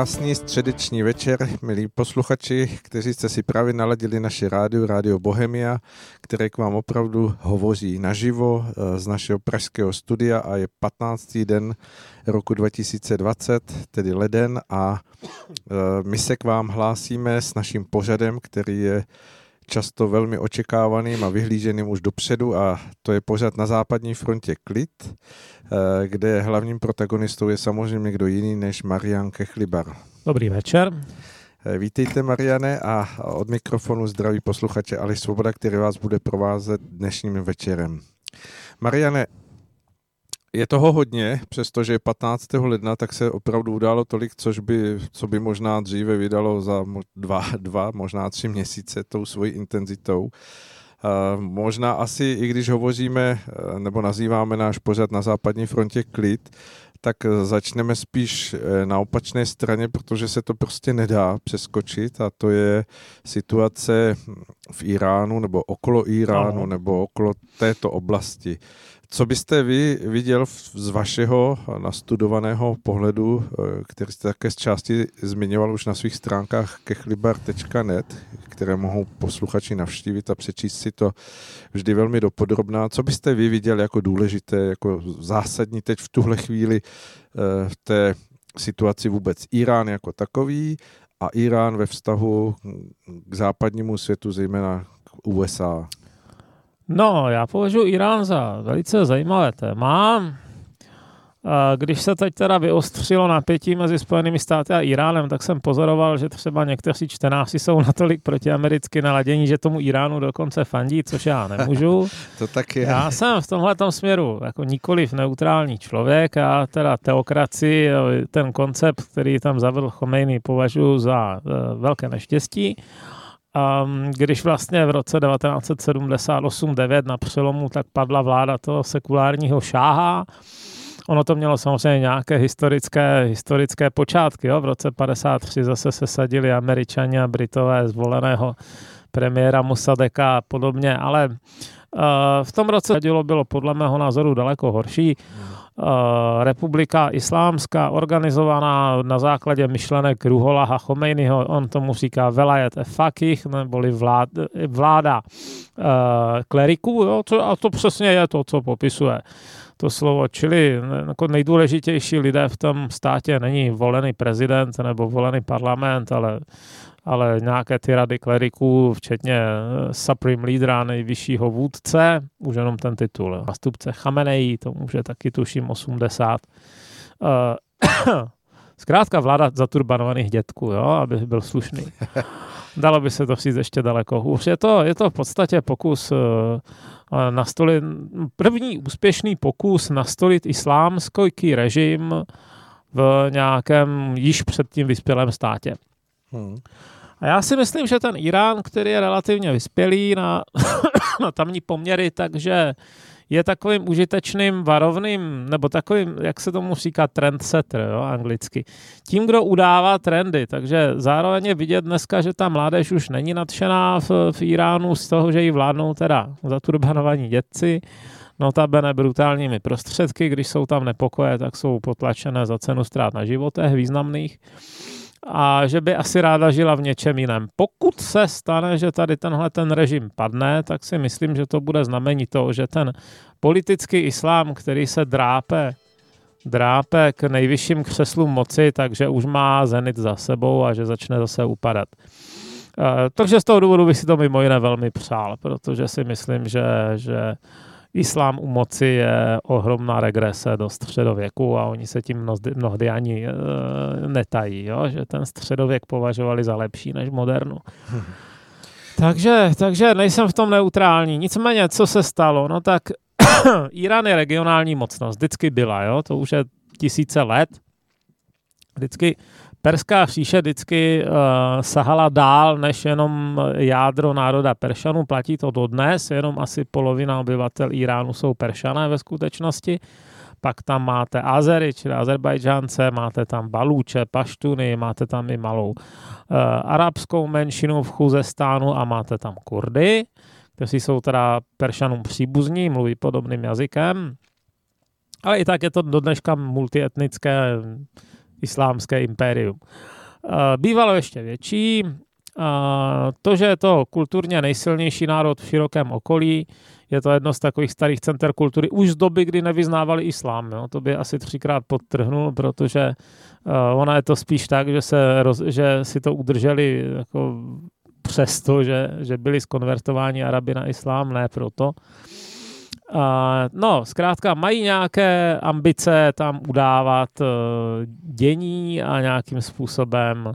Krásný středeční večer, milí posluchači, kteří jste si právě naladili naše rádio, Rádio Bohemia, které k vám opravdu hovoří naživo eh, z našeho pražského studia a je 15. den roku 2020, tedy leden a eh, my se k vám hlásíme s naším pořadem, který je často velmi očekávaným a vyhlíženým už dopředu a to je pořad na západní frontě Klid, eh, kde hlavním protagonistou je samozřejmě kdo jiný než Marian Kechlibar. Dobrý večer. Eh, vítejte, Mariane, a od mikrofonu zdraví posluchače Aleš Svoboda, který vás bude provázet dnešním večerem. Mariane, je toho hodně, přestože je 15. ledna, tak se opravdu událo tolik, což by, co by možná dříve vydalo za dva, dva možná tři měsíce tou svojí intenzitou. Uh, možná asi, i když hovoříme uh, nebo nazýváme náš pořad na západní frontě klid, tak začneme spíš uh, na opačné straně, protože se to prostě nedá přeskočit a to je situace v Iránu nebo okolo Iránu nebo okolo této oblasti. Co byste vy viděl z vašeho nastudovaného pohledu, eh, který jste také z části zmiňoval už na svých stránkách kechlibar.net, které mohou posluchači navštívit a přečíst si to vždy velmi dopodrobná. Co byste vy viděl jako důležité, jako zásadní teď v tuhle chvíli eh, v té situaci vůbec Irán jako takový a Irán ve vztahu k západnímu světu, zejména k USA? No, já považuji Irán za velice zajímavé téma. Když se teď teda vyostřilo napětí mezi Spojenými státy a Iránem, tak jsem pozoroval, že třeba někteří čtenáři jsou natolik protiamericky naladění, že tomu Iránu dokonce fandí, což já nemůžu. to tak je. Já jsem v tomhle směru jako nikoliv neutrální člověk a teda teokracii, ten koncept, který tam zavedl Chomejny, považuji za e, velké neštěstí. Když vlastně v roce 1978-9 na přelomu tak padla vláda toho sekulárního šáha, ono to mělo samozřejmě nějaké historické, historické počátky. Jo? V roce 53 zase se sadili američani a britové zvoleného premiéra Musadeka a podobně, ale uh, v tom roce bylo podle mého názoru daleko horší. Hmm republika islámská, organizovaná na základě myšlenek Ruholaha Chomejnyho, on tomu říká velajet fakih, neboli vlád, vláda uh, kleriků, jo, to, a to přesně je to, co popisuje to slovo. Čili jako nejdůležitější lidé v tom státě není volený prezident nebo volený parlament, ale ale nějaké ty rady kleriků, včetně eh, Supreme Leadera, nejvyššího vůdce, už jenom ten titul, Nastupce Chamenejí, to může taky tuším 80. Uh, zkrátka vláda zaturbanovaných dětků, jo, aby byl slušný. Dalo by se to říct ještě daleko hůř. Je to, je to v podstatě pokus uh, nastolit, první úspěšný pokus nastolit islámský režim v nějakém již předtím vyspělém státě. Hmm. A já si myslím, že ten Irán, který je relativně vyspělý na, na tamní poměry, takže je takovým užitečným varovným, nebo takovým, jak se tomu říká, trendsetter, jo, anglicky. Tím, kdo udává trendy, takže zároveň je vidět dneska, že ta mládež už není nadšená v, v Iránu z toho, že jí vládnou teda zaturbanovaní dětci, notabene brutálními prostředky, když jsou tam nepokoje, tak jsou potlačené za cenu ztrát na životech významných a že by asi ráda žila v něčem jiném. Pokud se stane, že tady tenhle ten režim padne, tak si myslím, že to bude znamení toho, že ten politický islám, který se drápe drápe k nejvyšším křeslům moci, takže už má zenit za sebou a že začne zase upadat. E, takže z toho důvodu bych si to mimo jiné velmi přál, protože si myslím, že, že islám u moci je ohromná regrese do středověku a oni se tím mnohdy, mnohdy ani e, netají, jo? že ten středověk považovali za lepší než modernu. Hmm. Takže, takže nejsem v tom neutrální. Nicméně, co se stalo? No tak Irán je regionální mocnost, vždycky byla, jo? to už je tisíce let. Vždycky Perská říše vždycky uh, sahala dál než jenom jádro národa Peršanů. Platí to dodnes, jenom asi polovina obyvatel Iránu jsou Peršané ve skutečnosti. Pak tam máte Azery, čili Azerbajdžánce, máte tam Balúče, Paštuny, máte tam i malou uh, arabskou menšinu v Chuzestánu a máte tam Kurdy, kteří jsou teda Peršanům příbuzní, mluví podobným jazykem. Ale i tak je to do dneška multietnické islámské impérium. Bývalo ještě větší, to, že je to kulturně nejsilnější národ v širokém okolí, je to jedno z takových starých center kultury už z doby, kdy nevyznávali islám. Jo? To by asi třikrát podtrhnul, protože uh, ona je to spíš tak, že, se že si to udrželi jako přesto, že, že byli skonvertováni Araby na islám, ne proto. Uh, no, zkrátka mají nějaké ambice tam udávat uh, dění a nějakým způsobem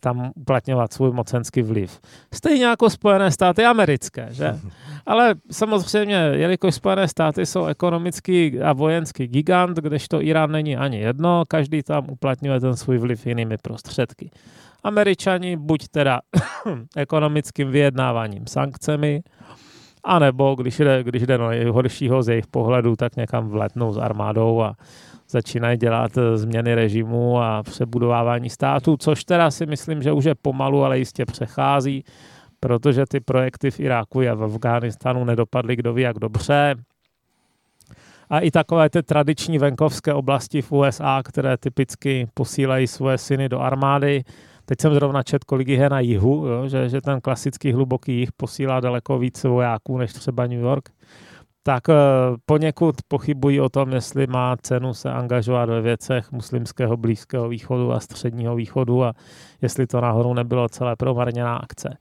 tam uplatňovat svůj mocenský vliv. Stejně jako Spojené státy americké, že? Ale samozřejmě, jelikož Spojené státy jsou ekonomický a vojenský gigant, kdežto Irán není ani jedno, každý tam uplatňuje ten svůj vliv jinými prostředky. Američani buď teda ekonomickým vyjednáváním sankcemi, anebo když jde, když jde do nejhoršího z jejich pohledu, tak někam vletnou s armádou a začínají dělat eh, změny režimu a přebudovávání států, což teda si myslím, že už je pomalu, ale jistě přechází, protože ty projekty v Iráku a v Afghánistánu nedopadly kdo ví jak dobře. A i takové ty tradiční venkovské oblasti v USA, které typicky posílají svoje syny do armády. Teď jsem zrovna četl, kolik je na jihu, jo, že, že ten klasický hluboký jih posílá daleko více vojáků než třeba New York tak eh, poněkud pochybují o tom, jestli má cenu se angažovat ve věcech muslimského Blízkého východu a středního východu a jestli to náhodou nebylo celé promarněná akce.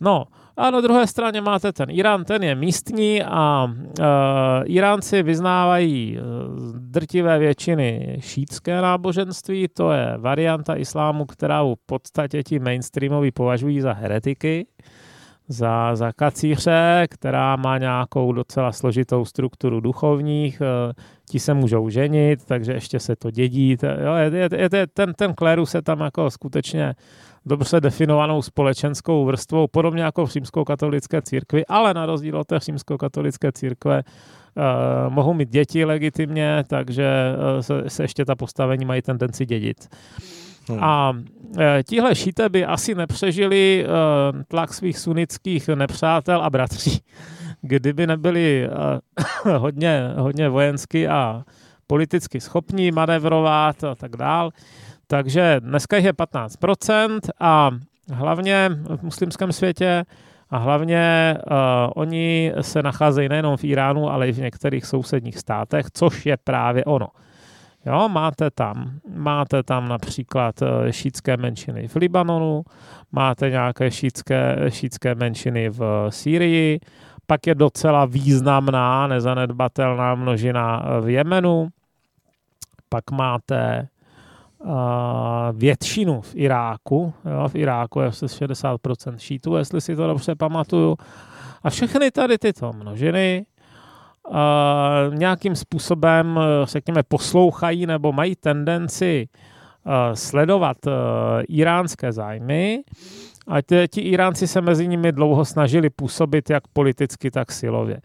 No, a na druhé straně máte ten Irán, ten je místní a e, Iránci vyznávají e, drtivé většiny šítské náboženství, to je varianta islámu, kterou v podstatě ti mainstreamoví považují za heretiky za, za kacíře, která má nějakou docela složitou strukturu duchovních, eh, ti se můžou ženit, takže ještě se to dědí. Jo, je, je, je, ten, ten klerus se tam jako skutečně dobře definovanou společenskou vrstvou, podobně jako v římskokatolické církvi, ale na rozdíl od té římskokatolické církve Uh, mohou mít děti legitimně, takže uh, se, se ještě ta postavení mají tendenci dědit. Hmm. A e, tihle šíte by asi nepřežili e, tlak svých sunnických nepřátel a bratří, kdyby nebyli e, hodně, hodně vojensky a politicky schopní manevrovat a tak dál. Takže dneska je 15% a hlavně v muslimském světě a hlavně uh, oni se nacházejí nejenom v Iránu, ale i v některých sousedních státech, což je právě ono. Jo, máte tam, máte tam například eh, šítské menšiny v Libanonu, máte nějaké šítské, šítské menšiny v Sýrii, pak je docela významná, nezanedbatelná množina eh, v Jemenu, pak máte uh, většinu v Iráku, jo, v Iráku je 60% šítů, jestli si to dobře pamatuju, a všechny tady tyto množiny nějakým způsobem, eh, řekněme, poslouchají nebo mají tendenci uh, sledovat iránské zájmy. A ti, Iránci se mezi nimi dlouho snažili působit jak politicky, tak silově.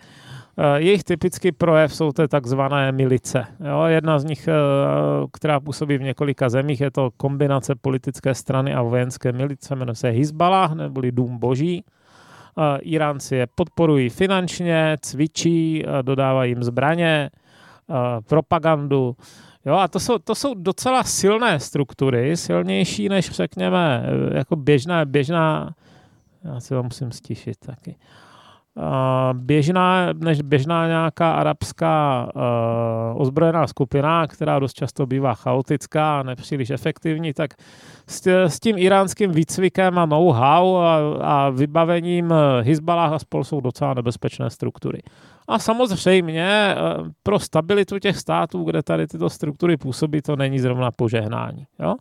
Jejich typický projev jsou to takzvané milice. Jo, jedna z nich, která působí v několika zemích, je to kombinace politické strany a vojenské milice, jmenuje se Hezbalah, neboli Dům boží. Iránci je podporují finančně, cvičí, dodávají jim zbraně, propagandu. Jo, a to jsou, to jsou docela silné struktury, silnější než řekněme jako běžná, běžná, já si to musím stišit taky běžná, než běžná nějaká arabská uh, ozbrojená skupina, která dost často bývá chaotická a nepříliš efektivní, tak s, s tím iránským výcvikem a know-how a, a vybavením Hezbalah a spol jsou docela nebezpečné struktury. A samozřejmě eh, pro stabilitu těch států, kde tady tyto struktury působí, to není zrovna požehnání. Jo?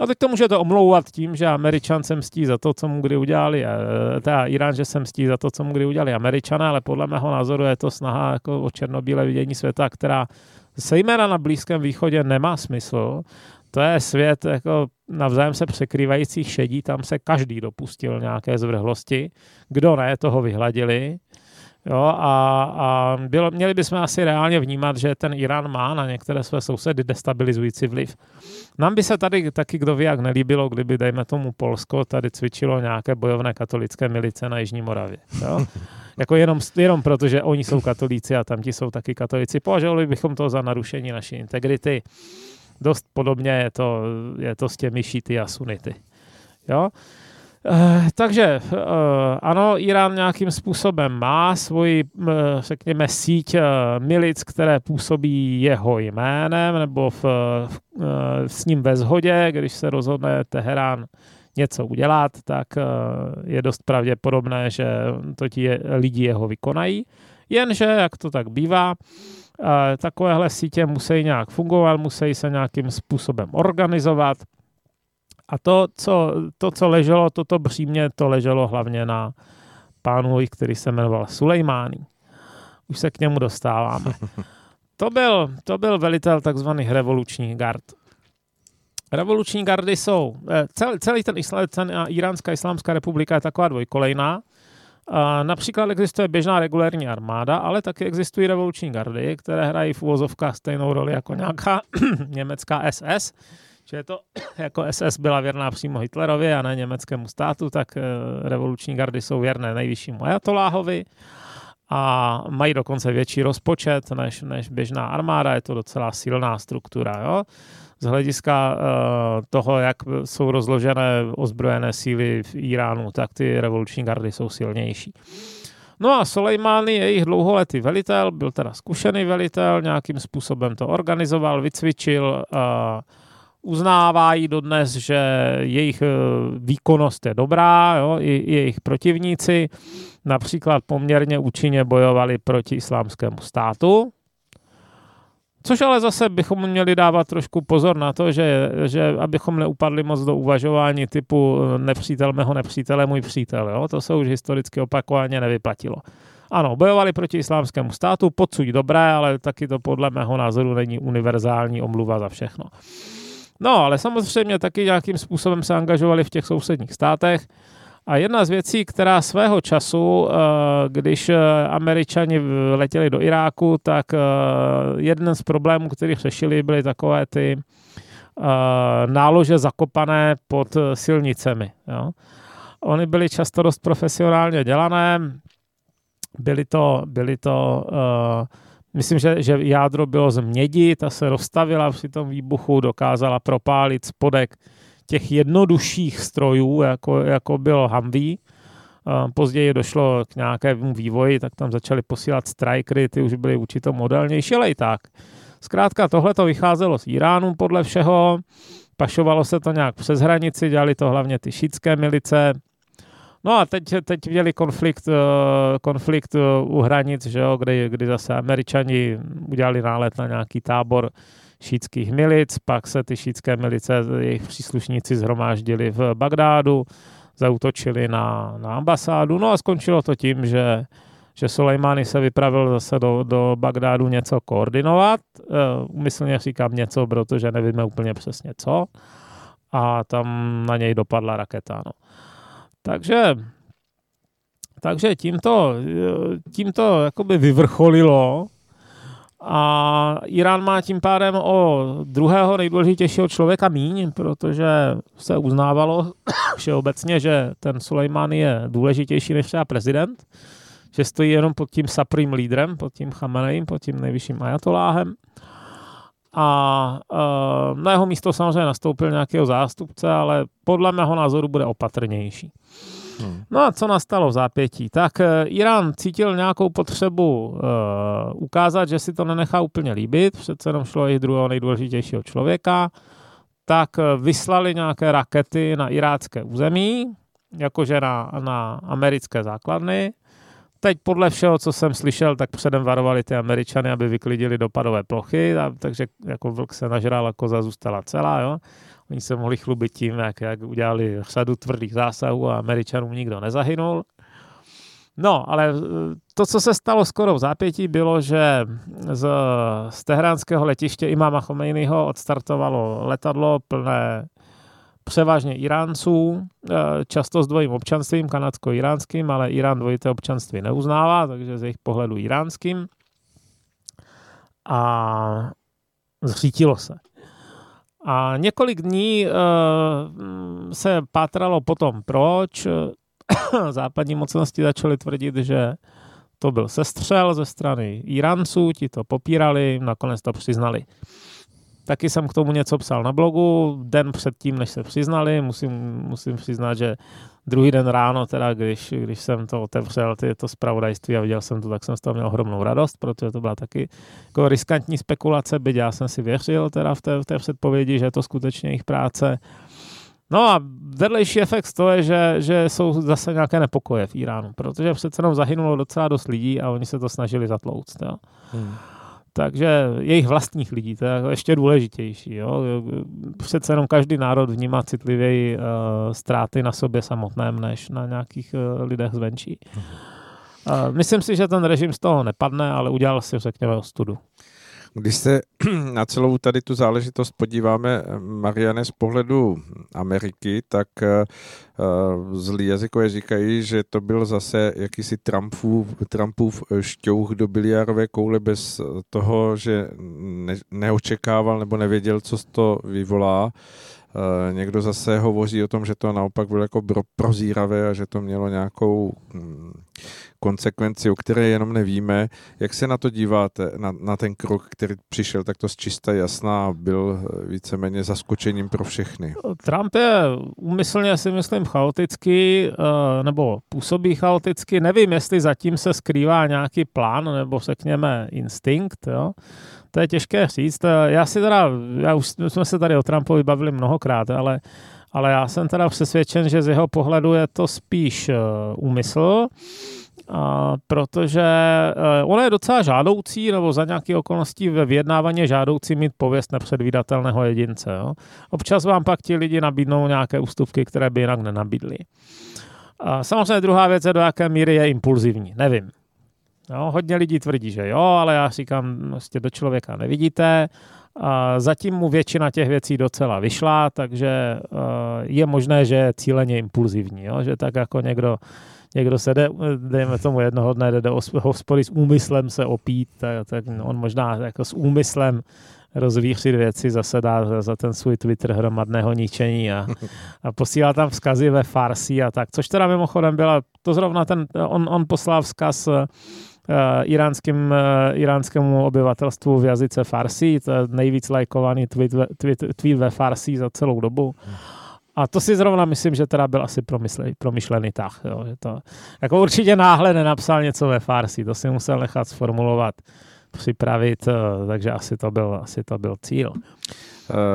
A teď to můžete omlouvat tím, že Američan se mstí za to, co mu kdy udělali, eh, teda Irán, že se mstí za to, co mu kdy udělali Američané, ale podle mého názoru je to snaha jako o černobílé vidění světa, která zejména na Blízkém východě nemá smysl. To je svět jako navzájem se překrývajících šedí, tam se každý dopustil nějaké zvrhlosti. Kdo ne, toho vyhladili. Jo, a, a bylo, měli bychom asi reálně vnímat, že ten Irán má na některé své sousedy destabilizující vliv. Nám by se tady taky kdo ví, jak nelíbilo, kdyby, dejme tomu Polsko, tady cvičilo nějaké bojovné katolické milice na Jižní Moravě. Jo? jako jenom, jenom proto, že oni jsou katolíci a tam ti jsou taky katolíci. Považovali bychom to za narušení naší integrity. dost podobně je to, je to s těmi šity a sunity. Jo? Eh, takže eh, ano, Irán nějakým způsobem má svoji, eh, řekněme, síť milic, které působí jeho jménem nebo v, v, s ním ve shodě, když se rozhodne Teherán něco udělat, tak je dost pravděpodobné, že to ti lidi jeho vykonají. Jenže, jak to tak bývá, takovéhle sítě musí nějak fungovat, musí se nějakým způsobem organizovat, a to, co, to, co leželo, toto břímě, to leželo hlavně na pánu, který se jmenoval Sulejmání. Už se k němu dostáváme. To byl, to byl velitel takzvaných revolučních gard. Revoluční gardy jsou, eh, celý, celý ten, isla, ten Iránská islámská republika je taková dvojkolejná. Například existuje běžná regulární armáda, ale taky existují revoluční gardy, které hrají v úvozovkách stejnou roli jako nějaká německá SS, že to jako SS byla věrná přímo Hitlerovi a ne německému státu, tak eh, revoluční gardy jsou věrné nejvyššímu ajatoláhovi a mají dokonce větší rozpočet než, než běžná armáda, je to docela silná struktura. Jo? Z hlediska uh, toho, jak jsou rozložené ozbrojené síly v Iránu, tak ty revoluční gardy jsou silnější. No a Soleimani je jejich dlouholetý velitel, byl teda zkušený velitel, nějakým způsobem to organizoval, vycvičil, uh, uznávají dodnes, že jejich eh, výkonnost je dobrá, jo, i, jejich protivníci například poměrně účinně bojovali proti islámskému státu, Což ale zase bychom měli dávat trošku pozor na to, že, že abychom neupadli moc do uvažování typu eh, nepřítel mého nepřítele, můj přítel. Jo? To se už historicky opakovaně nevyplatilo. Ano, bojovali proti islámskému státu, pocud dobré, ale taky to podle mého názoru není univerzální omluva za všechno. No, ale samozřejmě taky nějakým způsobem se angažovali v těch sousedních státech. A jedna z věcí, která svého času, eh, když eh, američani letěli do Iráku, tak eh, jeden z problémů, který řešili, byly takové ty nálože zakopané pod silnicemi. Jo. Oni byly často dost profesionálně dělané, byly to, byly to uh, Myslím, že, že jádro bylo z mědi, ta se rozstavila při tom výbuchu, dokázala propálit spodek těch jednodušších strojů, jako, jako bylo Humvee. Později došlo k nějakému vývoji, tak tam začali posílat strikery, ty už byly určitě modelnější, ale i tak. Zkrátka tohle to vycházelo z Iránu podle všeho, pašovalo se to nějak přes hranici, dělali to hlavně ty šítské milice, No a teď, teď měli konflikt, eh, konflikt eh, u hranic, že jo, kdy, kdy zase američani udělali nálet na nějaký tábor šítských milic, pak se ty šítské milice, jejich příslušníci zhromáždili v Bagdádu, zautočili na, na ambasádu, no a skončilo to tím, že, že Soleimani se vypravil zase do, do Bagdádu něco koordinovat. Umyslně říkám něco, protože nevíme úplně přesně co. A tam na něj dopadla raketa. No. Takže, takže tímto, tímto jakoby vyvrcholilo a Irán má tím pádem o druhého nejdůležitějšího člověka míň, protože se uznávalo všeobecně, že ten Sulejmán je důležitější než třeba prezident, že stojí jenom pod tím saprým lídrem, pod tím Chamenejem, pod tím nejvyšším ajatoláhem. A uh, na jeho místo samozřejmě nastoupil nějakého zástupce, ale podle mého názoru bude opatrnější. Hmm. No a co nastalo v zápětí? Tak eh, Irán cítil nějakou potřebu uh, ukázat, že si to nenechá úplně líbit, přece jenom šlo i druhého nejdůležitějšího člověka, tak eh, vyslali nějaké rakety na irácké území, jakože na, na americké základny. Teď podle všeho, co jsem slyšel, tak předem varovali ty američany, aby vyklidili dopadové plochy, a, takže jako vlk se nažral a koza zůstala celá. Jo? Oni se mohli chlubit tím, jak, jak udělali řadu tvrdých zásahů a Američanům nikdo nezahynul. No, ale eh, to, co se stalo skoro v zápětí, bylo, že z, z tehránského letiště Imama Chomejnyho odstartovalo letadlo plné převážně Iránců, eh, často s dvojím občanstvím, kanadsko-iránským, ale Irán dvojité občanství neuznává, takže z jejich pohledu iránským. A zřítilo se. A několik dní uh, se pátralo potom, proč. Západní mocnosti začaly tvrdit, že to byl sestřel ze strany Iranců, ti to popírali, nakonec to přiznali. Taky jsem k tomu něco psal na blogu, den předtím, než se přiznali, musím, musím přiznat, že druhý den ráno, teda, když, když jsem to otevřel, ty, to zpravodajství a viděl jsem to, tak jsem z toho měl ohromnou radost, protože to byla taky jako riskantní spekulace, byť já jsem si věřil teda v té, v té předpovědi, že je to skutečně jejich práce. No a vedlejší efekt to je, že, že jsou zase nějaké nepokoje v Iránu, protože přece jenom zahynulo docela dost lidí a oni se to snažili zatlouct. Jo. Hmm. Takže jejich vlastních lidí, to je jako ještě důležitější. Jo. Přece jenom každý národ vnímá citlivěji uh, ztráty na sobě samotném, než na nějakých uh, lidech zvenčí. Uh, myslím si, že ten režim z toho nepadne, ale udělal si, řekněme, ostudu. Když se na celou tady tu záležitost podíváme, Mariane, z pohledu Ameriky, tak uh, zlí jazykové říkají, že to byl zase jakýsi Trumpův, Trumpův šťouch do biliárové koule bez toho, že ne, neočekával nebo nevěděl, co to vyvolá. Eh, někdo zase hovoří o tom, že to naopak bylo jako prozíravé a že to mělo nějakou hm, konsekvenci, o které jenom nevíme. Jak se na to díváte, na, na ten krok, který přišel takto z čista jasná a byl eh, víceméně zaskočením pro všechny? Trump je úmyslně si myslím chaotický, eh, nebo působí chaoticky. Nevím, jestli zatím se skrývá nějaký plán, nebo řekněme instinkt, jo? To je těžké říct. Já si teda, já už jsme se tady o Trumpovi bavili mnohokrát, ale, ale já jsem teda přesvědčen, že z jeho pohledu je to spíš uh, úmysl, a protože uh, ono je docela žádoucí, nebo za nějaké okolností ve vyjednávání žádoucí mít pověst nepředvídatelného jedince. Jo. Občas vám pak ti lidi nabídnou nějaké ústupky, které by jinak nenabídli. A samozřejmě druhá věc je, do jaké míry je impulzivní. Nevím. Jo, hodně lidí tvrdí, že jo, ale já říkám, prostě do člověka nevidíte. A zatím mu většina těch věcí docela vyšla, takže uh, je možné, že je cíleně impulzivní, jo? že tak jako někdo, někdo se jde, dejme tomu jednoho dne, jde do hospody s úmyslem se opít, tak, tak on možná jako s úmyslem rozvířit věci, zase dá za ten svůj Twitter hromadného ničení a, a posílá tam vzkazy ve farsi a tak, což teda mimochodem byla, to zrovna ten, on, on poslal vzkaz iránským, uh, iránskému obyvatelstvu v jazyce Farsi. To je nejvíc lajkovaný tweet, tweet, tweet ve Farsi za celou dobu. A to si zrovna myslím, že teda byl asi promyslený, promyšlený tah. Jo, že to, jako určitě náhle nenapsal něco ve Farsi, to si musel nechat sformulovat, připravit, uh, takže asi to byl, asi to byl cíl.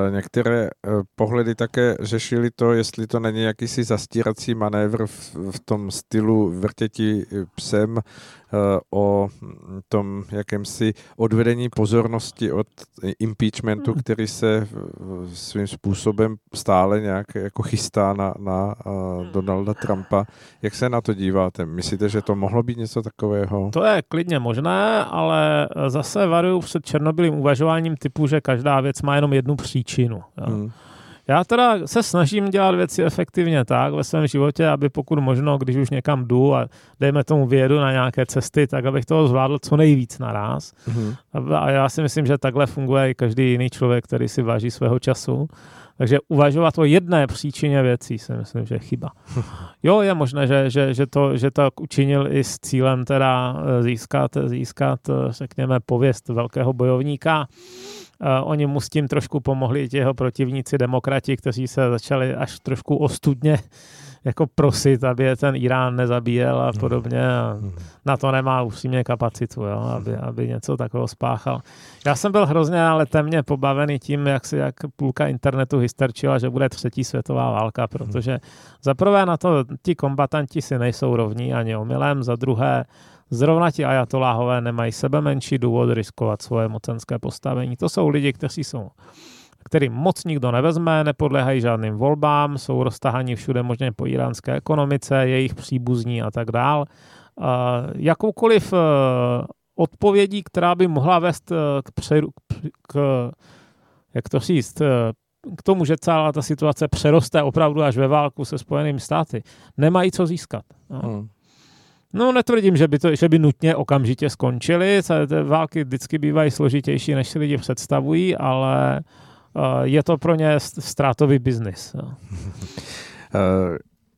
Některé pohledy také řešili to, jestli to není jakýsi zastírací manévr v, v tom stylu vrtěti psem, Eh, o tom jakémsi odvedení pozornosti od impeachmentu, hmm. který se svým způsobem stále nějak jako chystá na, na hmm. Donalda Trumpa. Jak se na to díváte? Myslíte, že to mohlo být něco takového? To je klidně možné, ale zase varuju před černobylým uvažováním typu, že každá věc má jenom jednu příčinu. Hmm. Já teda se snažím dělat věci efektivně tak ve svém životě, aby pokud možno, když už někam jdu a dejme tomu vědu na nějaké cesty, tak abych toho zvládl co nejvíc naraz. Mm-hmm. A já si myslím, že takhle funguje i každý jiný člověk, který si váží svého času. Takže uvažovat o jedné příčině věcí si myslím, že je chyba. Jo, je možné, že, že, že, to, že to učinil i s cílem teda získat, získat řekněme, pověst velkého bojovníka. Uh, oni mu s tím trošku pomohli i jeho protivníci demokrati, kteří se začali až trošku ostudně jako prosit, aby je ten Irán nezabíjel a podobně. A na to nemá upřímně kapacitu, jo, aby, aby něco takového spáchal. Já jsem byl hrozně ale temně pobavený tím, jak si jak půlka internetu hysterčila, že bude třetí světová válka, protože za prvé na to ti kombatanti si nejsou rovní ani omylem, za druhé Zrovna ti ajatoláhové nemají sebe menší důvod riskovat svoje mocenské postavení. To jsou lidi, kteří jsou který moc nikdo nevezme, nepodléhají žádným volbám, jsou roztahaní všude možně po iránské ekonomice, jejich příbuzní a tak dál. Jakoukoliv e, odpovědí, která by mohla vést e, k, přeru, k jak to říct, e, k tomu, že celá ta situace přeroste opravdu až ve válku se Spojenými státy, nemají co získat. Hmm. No, netvrdím, že by, to, že by nutně okamžitě skončily. Války vždycky bývají složitější, než si lidi představují, ale uh, je to pro ně ztrátový biznis. Uh,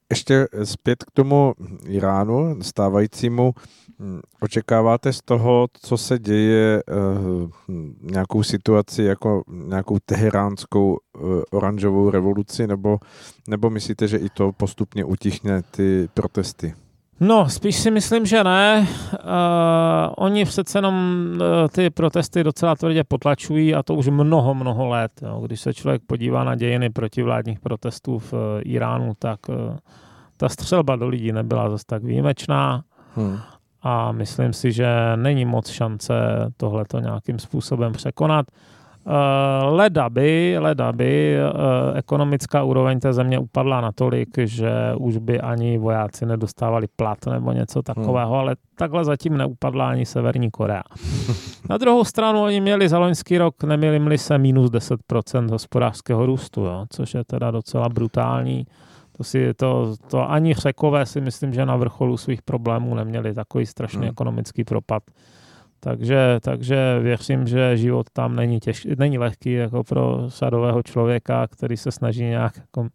ještě zpět k tomu Iránu stávajícímu. Očekáváte z toho, co se děje, nějakou situaci jako nějakou teheránskou oranžovou revoluci, nebo, nebo myslíte, že i to postupně utichne ty protesty? No, spíš si myslím, že ne. Uh, oni přece jenom uh, ty protesty docela tvrdě potlačují a to už mnoho, mnoho let. Jo. Když se člověk podívá na dějiny protivládních protestů v uh, Iránu, tak uh, ta střelba do lidí nebyla zase tak výjimečná. Hmm. A myslím si, že není moc šance tohleto nějakým způsobem překonat. Leda by, leda by eh, ekonomická úroveň té země upadla natolik, že už by ani vojáci nedostávali plat nebo něco takového, hmm. ale takhle zatím neupadla ani Severní Korea. Na druhou stranu oni měli za loňský rok, neměli se minus 10% hospodářského růstu, jo, což je teda docela brutální. To, si, to, to ani řekové si myslím, že na vrcholu svých problémů neměli takový strašný hmm. ekonomický propad takže, takže věřím, že život tam není, těž, není lehký jako pro sadového člověka, který se snaží nějak jako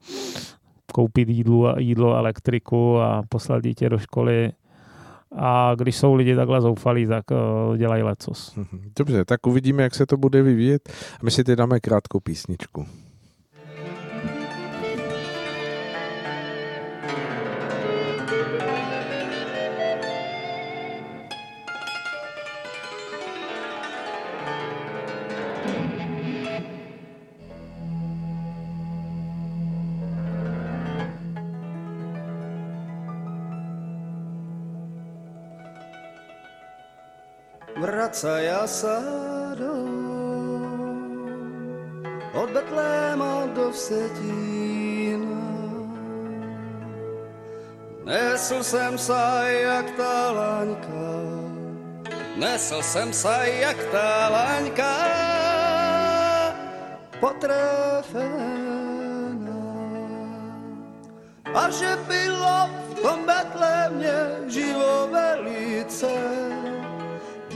koupit jídlo, jídlo, elektriku a poslat dítě do školy. A když jsou lidi takhle zoufalí, tak uh, dělají lecos. Dobře, tak uvidíme, jak se to bude vyvíjet. My si teď dáme krátkou písničku. Sa od Betléma do Vsetína. Nesl jsem sa jak ta laňka, nesl jsem sa jak ta laňka, potrefená. A že bylo v tom Betlémě živo velice,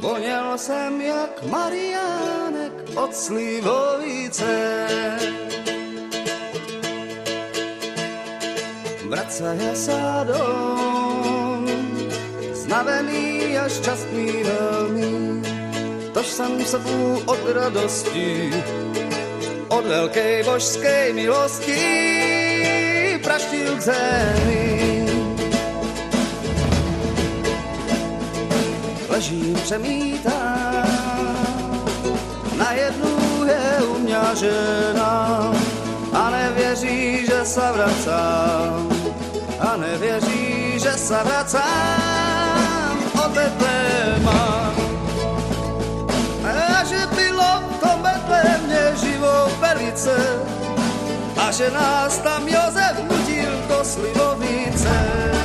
Voněl jsem jak Mariánek od slivovice. Vracaja sa dom, znavený a šťastný veľmi, tož jsem se tu od radosti, od veľkej božskej milosti praštil k zemi. Přemítá. Na jednu je u mě žena a nevěří, že se vracám. A nevěří, že se vracám od Betléma. A že bylo v tom Betlémě živou velice a že nás tam Jozef nutil do slivovice.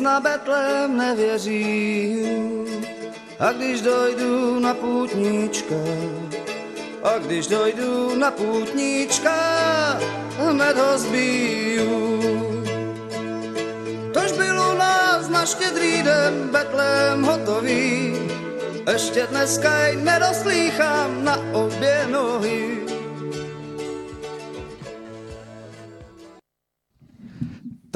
Na Betlém nevěří. A když dojdu na půtníčka, a když dojdu na půtníčka, hned ho zbiju. Tož byl u nás na štědrý den Betlém hotový, ještě dneska nedoslýchám na obě nohy.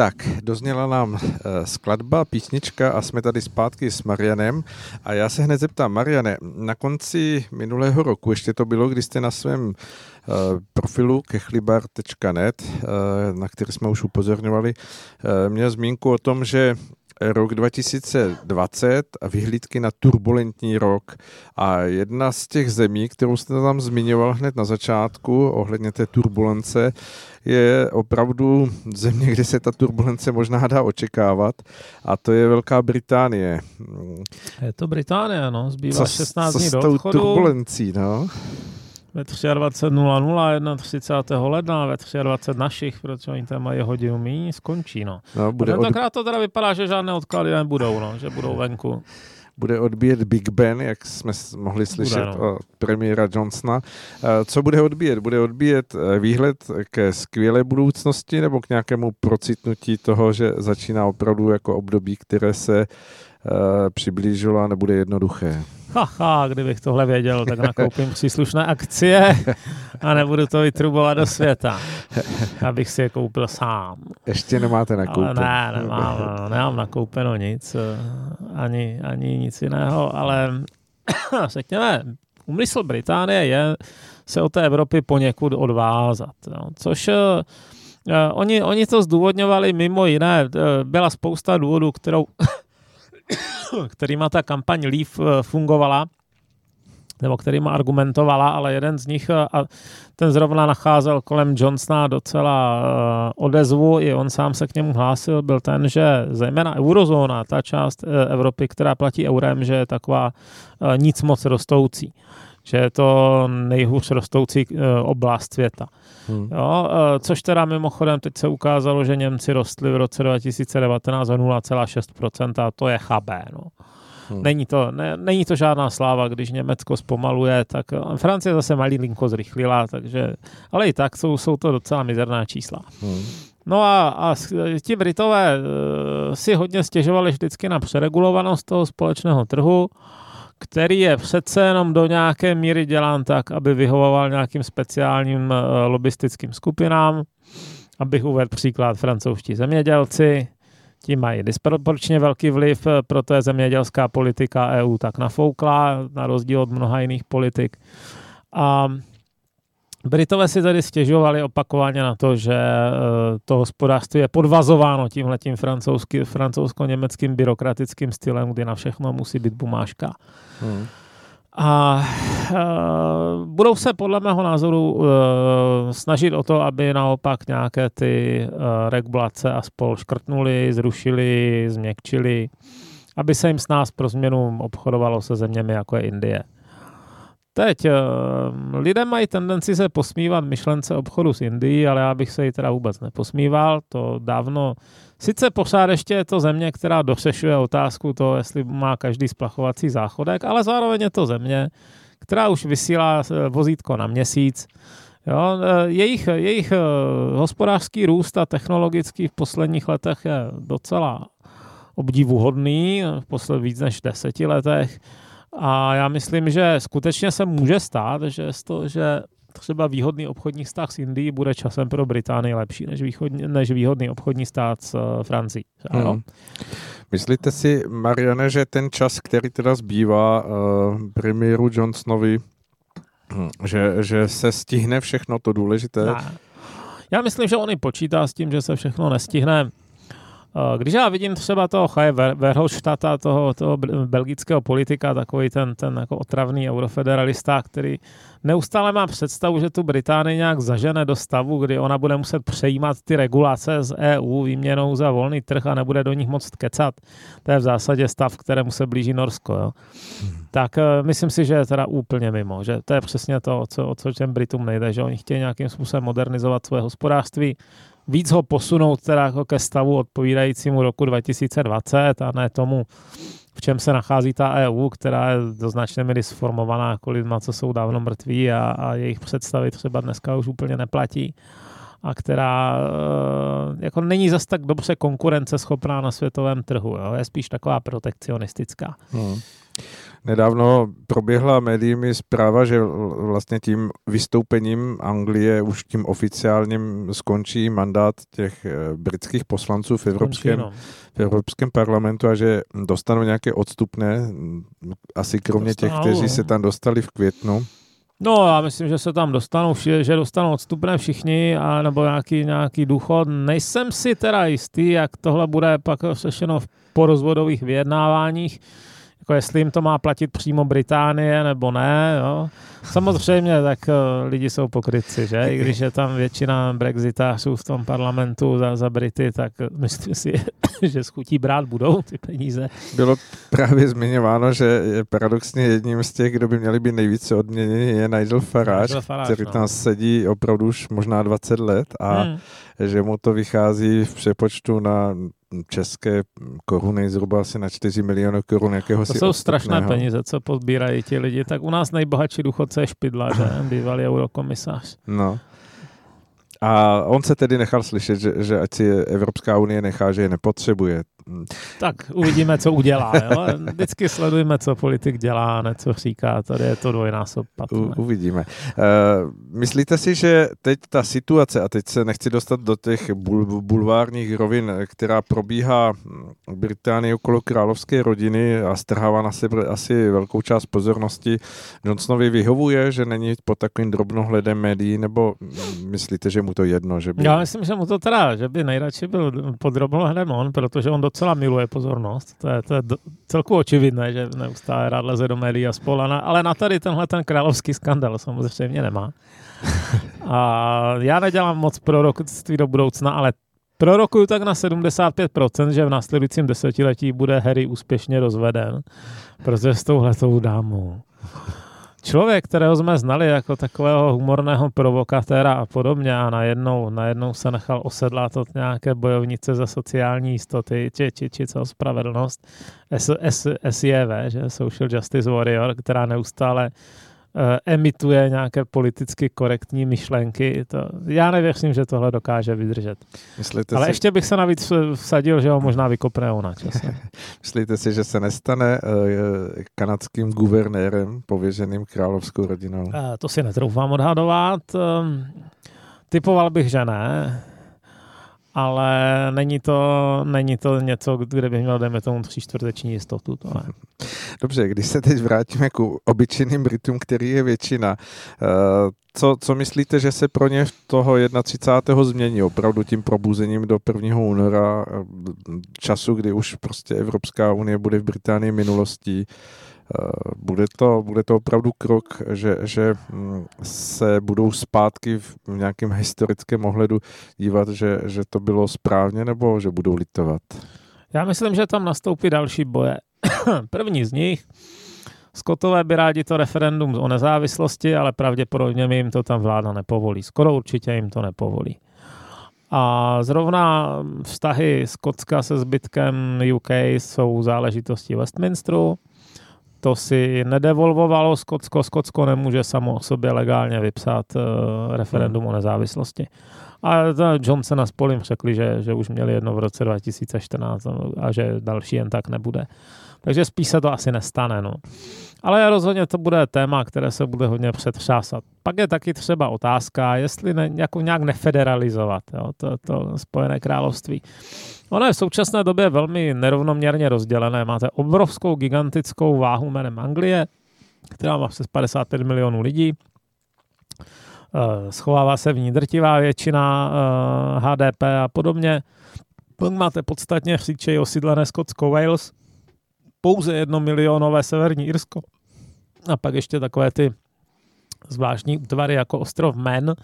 Tak, dozněla nám uh, skladba, písnička a jsme tady zpátky s Marianem. A já se hned zeptám, Mariane, na konci minulého roku, ještě to bylo, kdy jste na svém uh, profilu kechlibar.net, uh, na který jsme už upozorňovali, měl zmínku o tom, že rok 2020 a vyhlídky na turbulentní rok. A jedna z těch zemí, kterou jste tam zmiňoval hned na začátku, ohledně té turbulence, je opravdu země, kde se ta turbulence možná dá očekávat a to je Velká Británie. Je to Británie, no, zbývá co, 16 dní do odchodu. turbulencí, no? Ve 23.00, 31. ledna, ve 23 našich, protože oni tam mají hodinu míň, skončí, no. no bude a tentokrát od... to teda vypadá, že žádné odklady nebudou, no, že budou venku bude odbíjet Big Ben, jak jsme mohli slyšet bude, no. od premiéra Johnsona. Eh, co bude odbíjet? Bude odbíjet eh, výhled ke skvělé budoucnosti nebo k nějakému procitnutí toho, že začíná opravdu jako období, které se Eh, přiblížilo a nebude jednoduché. Haha, kdybych tohle věděl, tak nakoupím příslušné akcie a nebudu to vytrubovat do světa, abych si je koupil sám. Ještě nemáte nakoupeno. Ne, nemám, no, nemám nakoupeno nic, eh, ani, ani nic jiného, ale řekněme, úmysl Británie je se od té Evropy poněkud odvázat, no, což Uh, oni, oni to zdůvodňovali mimo jiné, uh, byla spousta důvodů, kterou kterýma ta kampaň Leave eh, fungovala, nebo kterýma argumentovala, ale jeden z nich, eh, a ten zrovna nacházel kolem Johnsona docela eh, odezvu, i on sám se k němu hlásil, byl ten, že zejména eurozóna, ta část Evropy, která platí eurem, že je taková nic moc rostoucí že je to nejhůř rostoucí oblast světa. Hmm. Jo, e, což teda mimochodem teď se ukázalo, že Němci rostli v roce 2019 o 0,6% a to je chabé. No. Hmm. Není, to, ne, není to žádná sláva, když Německo zpomaluje, tak e, Francie zase malinko zrychlila, takže, ale i tak jsou, jsou to docela mizerná čísla. Hmm. No a, a ti Britové e, si hodně stěžovali vždycky na přeregulovanost toho společného trhu který je přece jenom do nějaké míry dělán tak, aby vyhovoval nějakým speciálním uh, lobistickým skupinám. Abych uvedl příklad francouzští zemědělci, ti mají disproporčně velký vliv, eh, proto je zemědělská politika EU tak nafoukla, na rozdíl od mnoha jiných politik. A Britové si tady stěžovali opakovaně na to, že eh, to hospodářství je podvazováno tímhletím francouzsko-německým byrokratickým stylem, kdy na všechno musí být bumáška. Hmm. A uh, budou se podle mého názoru uh, snažit o to, aby naopak nějaké ty uh, regulace a spol škrtnuli, zrušili, změkčili, aby se jim s nás pro změnu obchodovalo se zeměmi jako je Indie. Teď, eh, lidé mají tendenci se posmívat myšlence obchodu s Indií, ale já bych se jí teda vůbec neposmíval, to dávno, sice pořád ještě je to země, která dořešuje otázku toho, jestli má každý splachovací záchodek, ale zároveň je to země, která už vysílá eh, vozítko na měsíc, Jo, eh, jejich, jejich hospodářský růst a technologický v posledních letech je docela obdivuhodný, v posledních víc než deseti letech. A já myslím, že skutečně se může stát, že, to, že třeba výhodný obchodní vztah s Indií bude časem pro Británii lepší než, východní, než výhodný obchodní stát s uh, Francií. Hmm. Myslíte si, Mariane, že ten čas, který teda zbývá uh, premiéru Johnsonovi, hm, že, že se stihne všechno to důležité? Ne. Já myslím, že on i počítá s tím, že se všechno nestihne. Eh, když já vidím třeba toho Chaje Verhofstadta, toho, toho belgického politika, takový ten, ten jako otravný eurofederalista, který neustále má představu, že tu Británii nějak zažene do stavu, kdy ona bude muset přejímat ty regulace z EU výměnou za volný trh a nebude do nich moc kecat. To je v zásadě stav, kterému se blíží Norsko. Jo. Hmm. Tak uh, myslím si, že je teda úplně mimo. Že to je přesně to, o co, o co těm Britům nejde, že oni chtějí nějakým způsobem modernizovat svoje hospodářství, víc ho posunout teda jako ke stavu odpovídajícímu roku 2020 a ne tomu, v čem se nachází ta EU, která je do značné míry sformovaná jako lidma, co jsou dávno mrtví a, a jejich představy třeba dneska už úplně neplatí a která e, jako není zas tak dobře konkurenceschopná na světovém trhu. Jo? Je spíš taková protekcionistická. Hmm. Nedávno proběhla médiími zpráva, že vlastně tím vystoupením Anglie už tím oficiálním skončí mandát těch eh, britských poslanců v Evropském, no. v Evropském parlamentu a že dostanou nějaké odstupné, asi kromě těch, kteří se tam dostali v květnu. No, já myslím, že se tam dostanou, že dostanou odstupné všichni, a, nebo nějaký, nějaký důchod. Nejsem si teda jistý, jak tohle bude pak řešeno v porozvodových vyjednáváních jako jestli jim to má platit přímo Británie nebo ne. Jo. Samozřejmě, tak uh, lidi jsou pokrytci, že? I když je tam většina brexitářů v tom parlamentu za, za Brity, tak myslím si, že schutí brát budou ty peníze. Bylo právě zmiňováno, že je paradoxně jedním z těch, kdo by měli být nejvíce odměněni, je Nigel Farage, Nigel Farage který no. tam sedí opravdu už možná 20 let a hmm. že mu to vychází v přepočtu na české koruny zhruba asi na 4 miliony korun jakého To jsou odstupného. strašné peníze, co podbírají ti lidi. Tak u nás nejbohatší důchodce je Špidla, že? Bývalý eurokomisář. No. A on se tedy nechal slyšet, že, že ať si Evropská unie nechá, že je nepotřebuje. Tak uvidíme, co udělá. Jo? Vždycky sledujeme, co politik dělá, ne co říká. Tady je to dvojnásob. U, uvidíme. Uh, myslíte si, že teď ta situace, a teď se nechci dostat do těch bul, bulvárních rovin, která probíhá v Británii okolo královské rodiny a strhává na sebe asi velkou část pozornosti, Johnsonovi vyhovuje, že není pod takovým drobnohledem médií, nebo myslíte, že mu to jedno? Že by... Já myslím, že mu to teda, že by nejradši byl pod drobnohledem on, protože on do docela miluje pozornost. To je, to je celku očividné, že neustále rád leze do médií a spolana, ale na tady tenhle ten královský skandal samozřejmě nemá. A já nedělám moc proroctví do budoucna, ale prorokuju tak na 75%, že v následujícím desetiletí bude Harry úspěšně rozveden, protože s touhletou dámou člověk, kterého jsme znali jako takového humorného provokatéra a podobně a najednou, najednou se nechal osedlat od nějaké bojovnice za sociální jistoty, či, či, či co spravedlnost, S, S, SJV, že? Social Justice Warrior, která neustále emituje nějaké politicky korektní myšlenky. To, já nevěřím, že tohle dokáže vydržet. Myslíte Ale si... ještě bych se navíc vsadil, že ho možná vykopne na čase. Myslíte si, že se nestane uh, kanadským guvernérem pověřeným královskou rodinou? To si netroufám odhadovat. Uh, typoval bych, že ne ale není to, není to něco, kde bych měl, dejme tomu, tři čtvrteční jistotu, to ne. Dobře, když se teď vrátíme k obyčejným Britům, který je většina, eh, co, co myslíte, že se pro ně v toho 31. změní opravdu tím probuzením do 1. února eh, času, kdy už prostě Evropská unie bude v Británii minulostí, bude to, bude to opravdu krok, že, že mm, se budou zpátky v nějakém historickém ohledu dívat, že, že to bylo správně, nebo že budou litovat? Já myslím, že tam nastoupí další boje. První z nich, Skotové by rádi to referendum o nezávislosti, ale pravděpodobně jim to tam vláda nepovolí. Skoro určitě jim to nepovolí. A zrovna vztahy Skotska se zbytkem UK jsou záležitosti Westminsteru to si nedevolvovalo Skotsko. Skotsko nemůže samo o sobě legálně vypsat uh, referendum hmm. o nezávislosti. A Johnson a Spolim řekli, že, že už měli jedno v roce 2014 a že další jen tak nebude. Takže spíš se to asi nestane. No. Ale rozhodně to bude téma, které se bude hodně přetřásat. Pak je taky třeba otázka, jestli ne, jako nějak nefederalizovat jo, to, to Spojené království. Ono je v současné době velmi nerovnoměrně rozdělené. Máte obrovskou, gigantickou váhu jménem Anglie, která má přes 55 milionů lidí. Eh, schovává se v ní drtivá většina HDP eh, a podobně. Pak máte podstatně chříčej osídlené Skotsko Wales, pouze jedno milionové severní Irsko. A pak ještě takové ty zvláštní útvary jako ostrov Men,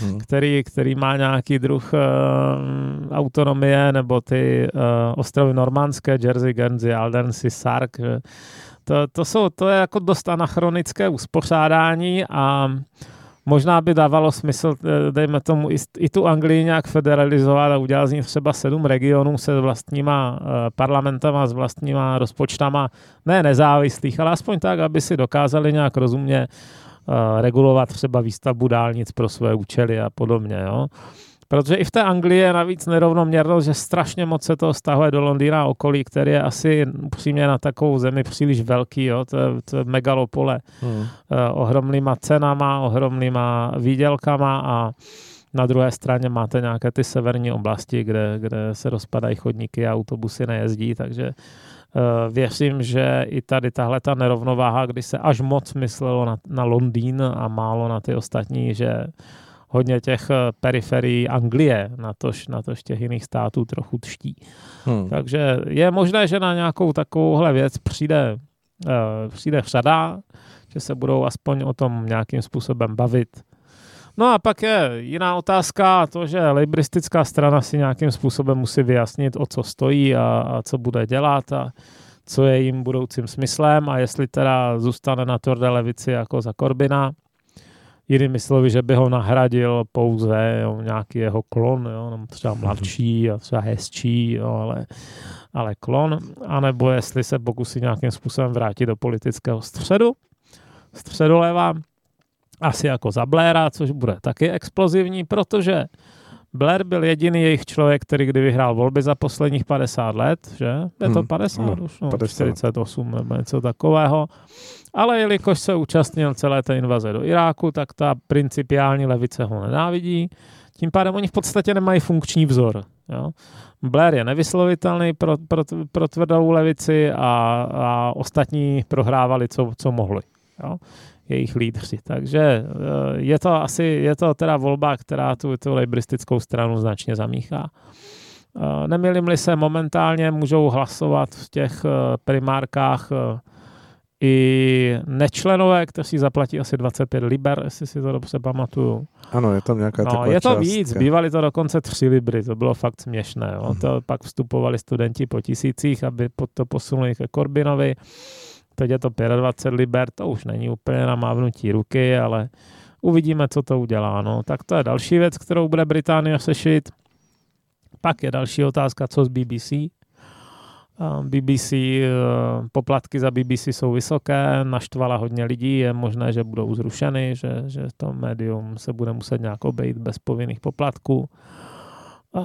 hmm. který, který má nějaký druh uh, autonomie, nebo ty uh, ostrovy normandské, Jersey, Guernsey, Alderney, Sark. To, to, jsou, to je jako dost anachronické uspořádání a možná by dávalo smysl, eh, dejme tomu, i, tu Anglii nějak federalizovat a udělat z ní třeba sedm regionů se vlastníma parlamentama, s vlastníma rozpočtama, ne nezávislých, ale aspoň tak, aby si dokázali nějak rozumně regulovat třeba výstavbu dálnic pro své účely a podobně. Jo. Protože i v té Anglii je navíc nerovnoměrnost, že strašně moc se to stahuje do Londýna a okolí, který je asi upřímně na takovou zemi příliš velký. Jo? To, je, to je megalopole hmm. uh, ohromnýma cenama, ohromnýma výdělkama a Na druhé straně máte nějaké ty severní oblasti, kde, kde se rozpadají chodníky a autobusy nejezdí, takže uh, věřím, že i tady tahle ta nerovnováha, kdy se až moc myslelo na, na Londýn a málo na ty ostatní, že hodně těch periferií Anglie, na tož, na tož těch jiných států trochu tští. Hmm. Takže je možné, že na nějakou takovouhle věc přijde, uh, přijde řada, že se budou aspoň o tom nějakým způsobem bavit. No a pak je jiná otázka, to, že libristická strana si nějakým způsobem musí vyjasnit, o co stojí a, a co bude dělat a co je jim budoucím smyslem a jestli teda zůstane na tvrdé levici jako za Korbina. Jinými slovy, že by ho nahradil pouze jo, nějaký jeho klon, jo, třeba mladší a třeba hezčí, jo, ale, ale klon, anebo jestli se pokusí nějakým způsobem vrátit do politického středu, středoleva, asi jako za Blaira, což bude taky explozivní, protože Blair byl jediný jejich člověk, který kdy vyhrál volby za posledních 50 let, že? Je to 50 hmm, už, no, 50. 48 nebo něco takového. Ale jelikož se účastnil celé té invaze do Iráku, tak ta principiální levice ho nenávidí. Tím pádem oni v podstatě nemají funkční vzor. Jo? Blair je nevyslovitelný pro, pro, pro tvrdou levici a, a ostatní prohrávali, co, co mohli. Jo? Jejich lídři. Takže eh, je to asi, je to teda volba, která tu, tu libristickou stranu značně zamíchá. Eh, Nemilím-li se, momentálně můžou hlasovat v těch eh, primárkách i nečlenové, kteří zaplatí asi 25 liber, jestli si to dobře pamatuju. Ano, je tam nějaká no, je to částka. víc, bývaly to dokonce 3 libry, to bylo fakt směšné. Jo. Hmm. To pak vstupovali studenti po tisících, aby to posunuli ke Korbinovi. Teď je to 25 liber, to už není úplně na mávnutí ruky, ale uvidíme, co to udělá. No. Tak to je další věc, kterou bude Británie sešit. Pak je další otázka, co z BBC. BBC, eh, poplatky za BBC jsou vysoké, naštvala hodně lidí, je možné, že budou zrušeny, že, že to médium se bude muset nějak obejít bez povinných poplatků.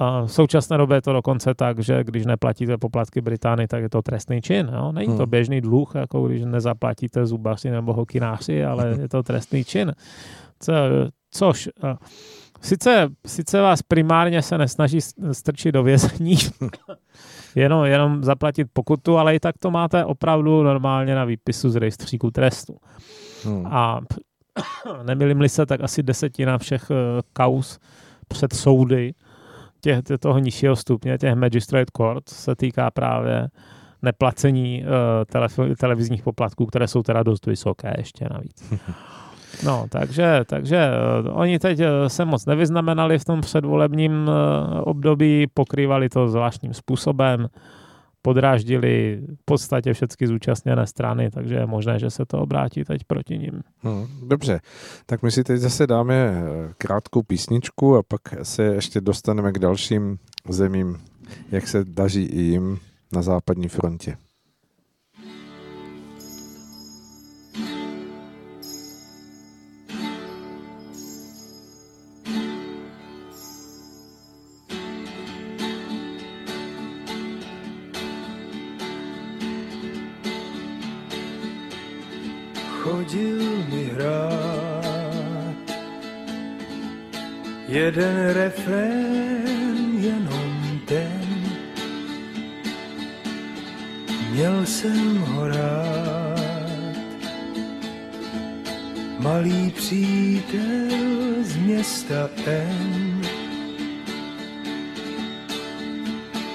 A v současné době je to dokonce tak, že když neplatíte poplatky Británii, tak je to trestný čin. Jo? Není to hmm. běžný dluh, jako když nezaplatíte zubaři nebo hokináři, ale je to trestný čin. Co, což sice, sice vás primárně se nesnaží strčit do vězení, jenom, jenom zaplatit pokutu, ale i tak to máte opravdu normálně na výpisu z rejstříku trestu. Hmm. A nemilím-li se, tak asi desetina všech eh, kaus před soudy těch, toho nižšího stupně, těch magistrate court, se týká právě neplacení uh, tele, televizních poplatků, které jsou teda dost vysoké ještě navíc. No, takže, takže uh, oni teď uh, se moc nevyznamenali v tom předvolebním období, pokrývali to zvláštním způsobem podráždili v podstatě všechny zúčastněné strany, takže je možné, že se to obrátí teď proti ním. Hmm, dobře, tak my si teď zase dáme eh, krátkou písničku a pak se ještě dostaneme k dalším zemím, jak se daří i jim na západní frontě. Chodil mi hrát. Jeden refrén, jenom ten, měl jsem ho rád. Malý přítel z města N.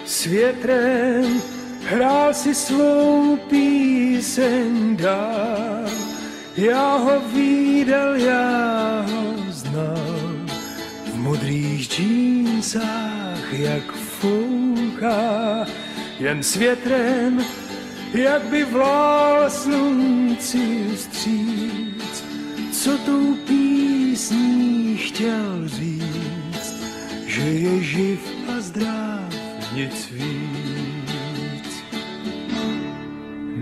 S větrem hrál si svou píseň dál já ho viděl, já ho znal, v modrých džínsách, jak fouká, jen s větrem, jak by vlál slunci stříc, co tou písní chtěl říct, že je živ a zdrav, nic víc.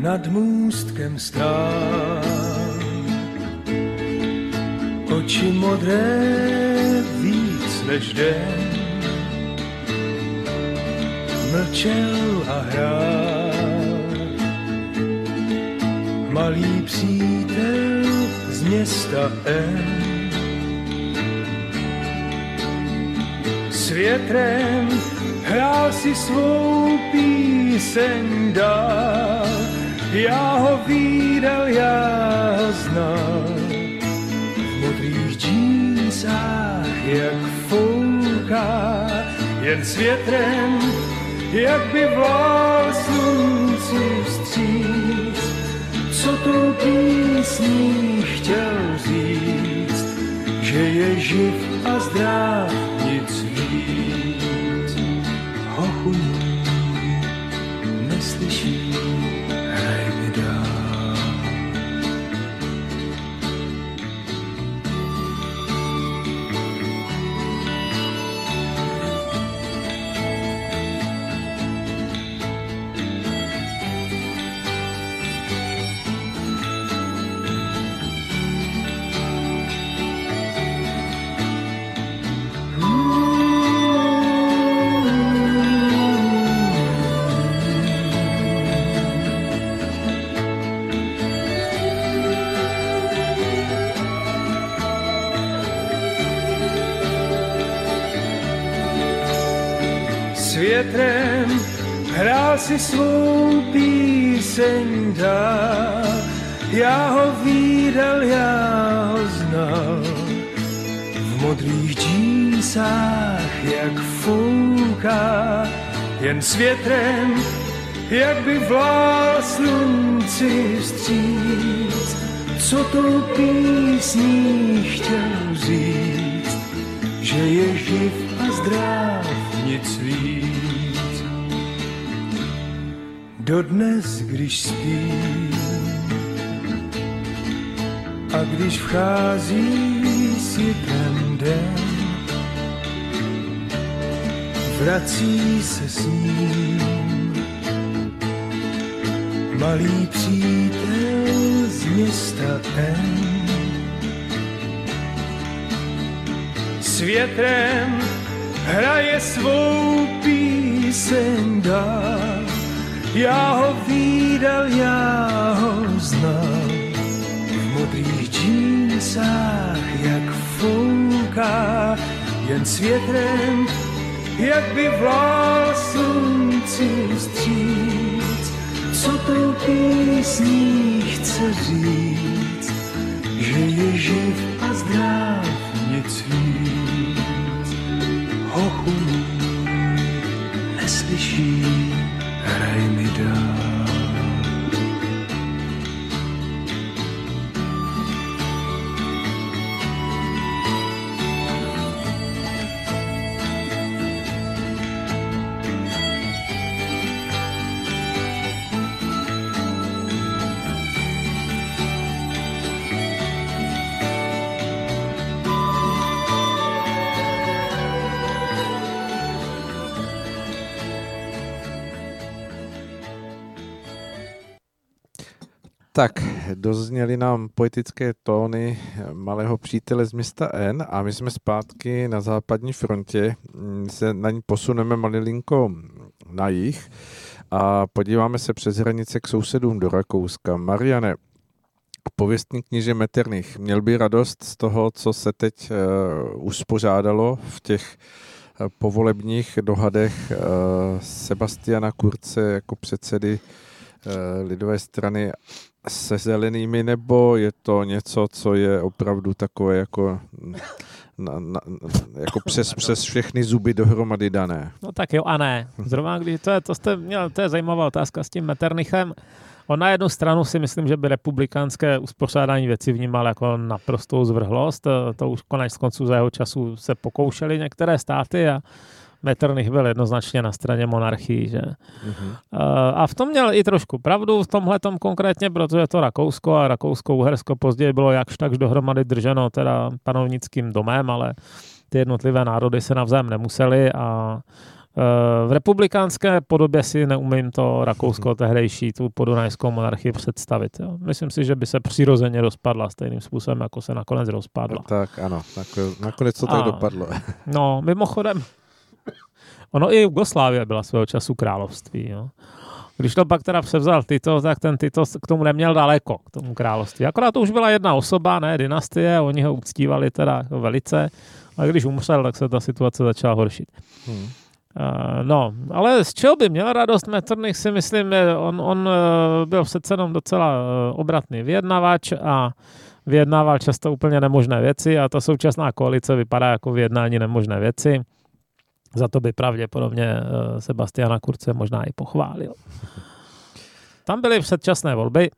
Nad můstkem stál oči modré víc než den. Mlčel a hrál malý přítel z města N. S větrem hrál si svou píseň dál, já ho výdal, já ho znal. Džínsách, jak fouká, jen s větrem, jak by vlál slunci vstříc. Co tou písní chtěl říct, že je živ a zdrav, si svou píseň dál, já ho výdal, já ho znal. V modrých džínsách, jak fouká, jen s větrem, jak by vlál slunci vstříc. Co tou písní chtěl říct, že je živ a zdrav, nic víc. Dodnes, když spím a když vchází světem den, vrací se s ním malý přítel z města N. S větrem hraje svou píseň dál. Já ho výdal, já ho znal. V modrých džínsách, jak fouká, jen s větrem, jak by vlál slunci vstříc. Co tou písní chce říct, že je živ a zdrav, nic víc. Hochu můj, Remedar. Dozněly nám poetické tóny malého přítele z města N a my jsme zpátky na západní frontě. Mm, Se na ní posuneme malilinko na jih a podíváme se přes hranice k sousedům do Rakouska. Mariane, pověstný kníže Metternich, měl by radost z toho, co se teď uh, uspořádalo v těch uh, povolebních dohadech uh, Sebastiana Kurce jako předsedy lidové strany se zelenými, nebo je to něco, co je opravdu takové jako, na, na, jako přes, přes všechny zuby dohromady dané? No tak jo a ne. Zrovna když to je, to jste měl, to je zajímavá otázka s tím Metternichem. On na jednu stranu si myslím, že by republikánské uspořádání věci vnímal jako naprostou zvrhlost. To, to už konec konců za jeho času se pokoušeli některé státy a Metternich byl jednoznačně na straně monarchii. Že? Mhm. A v tom měl i trošku pravdu, v tomhle konkrétně, protože to Rakousko a Rakousko-Uhersko později bylo jakž takž dohromady drženo teda panovnickým domem, ale ty jednotlivé národy se navzájem nemuseli a v republikánské podobě si neumím to Rakousko tehdejší, tu podunajskou monarchii představit. Jo. Myslím si, že by se přirozeně rozpadla stejným způsobem, jako se nakonec rozpadla. Tak ano, nakonec, nakonec to tak A- dopadlo. No, mimochodem, ono i Jugoslávie byla svého času království. Jo. Když to pak teda převzal Tito, tak ten Tito k tomu neměl daleko, k tomu království. Akorát to už byla jedna osoba, ne dynastie, oni ho uctívali teda jako velice, a když umřel, tak se ta situace začala horšit. Hmm. Uh, no, ale z čeho by měl radost Metternich, si myslím, on, on uh, byl přece jenom docela uh, obratný vyjednavač a vyjednával často úplně nemožné věci a ta současná koalice vypadá jako vyjednání nemožné věci. Za to by pravděpodobně eh, Sebastiana Kurce možná i pochválil. Tam byly předčasné volby,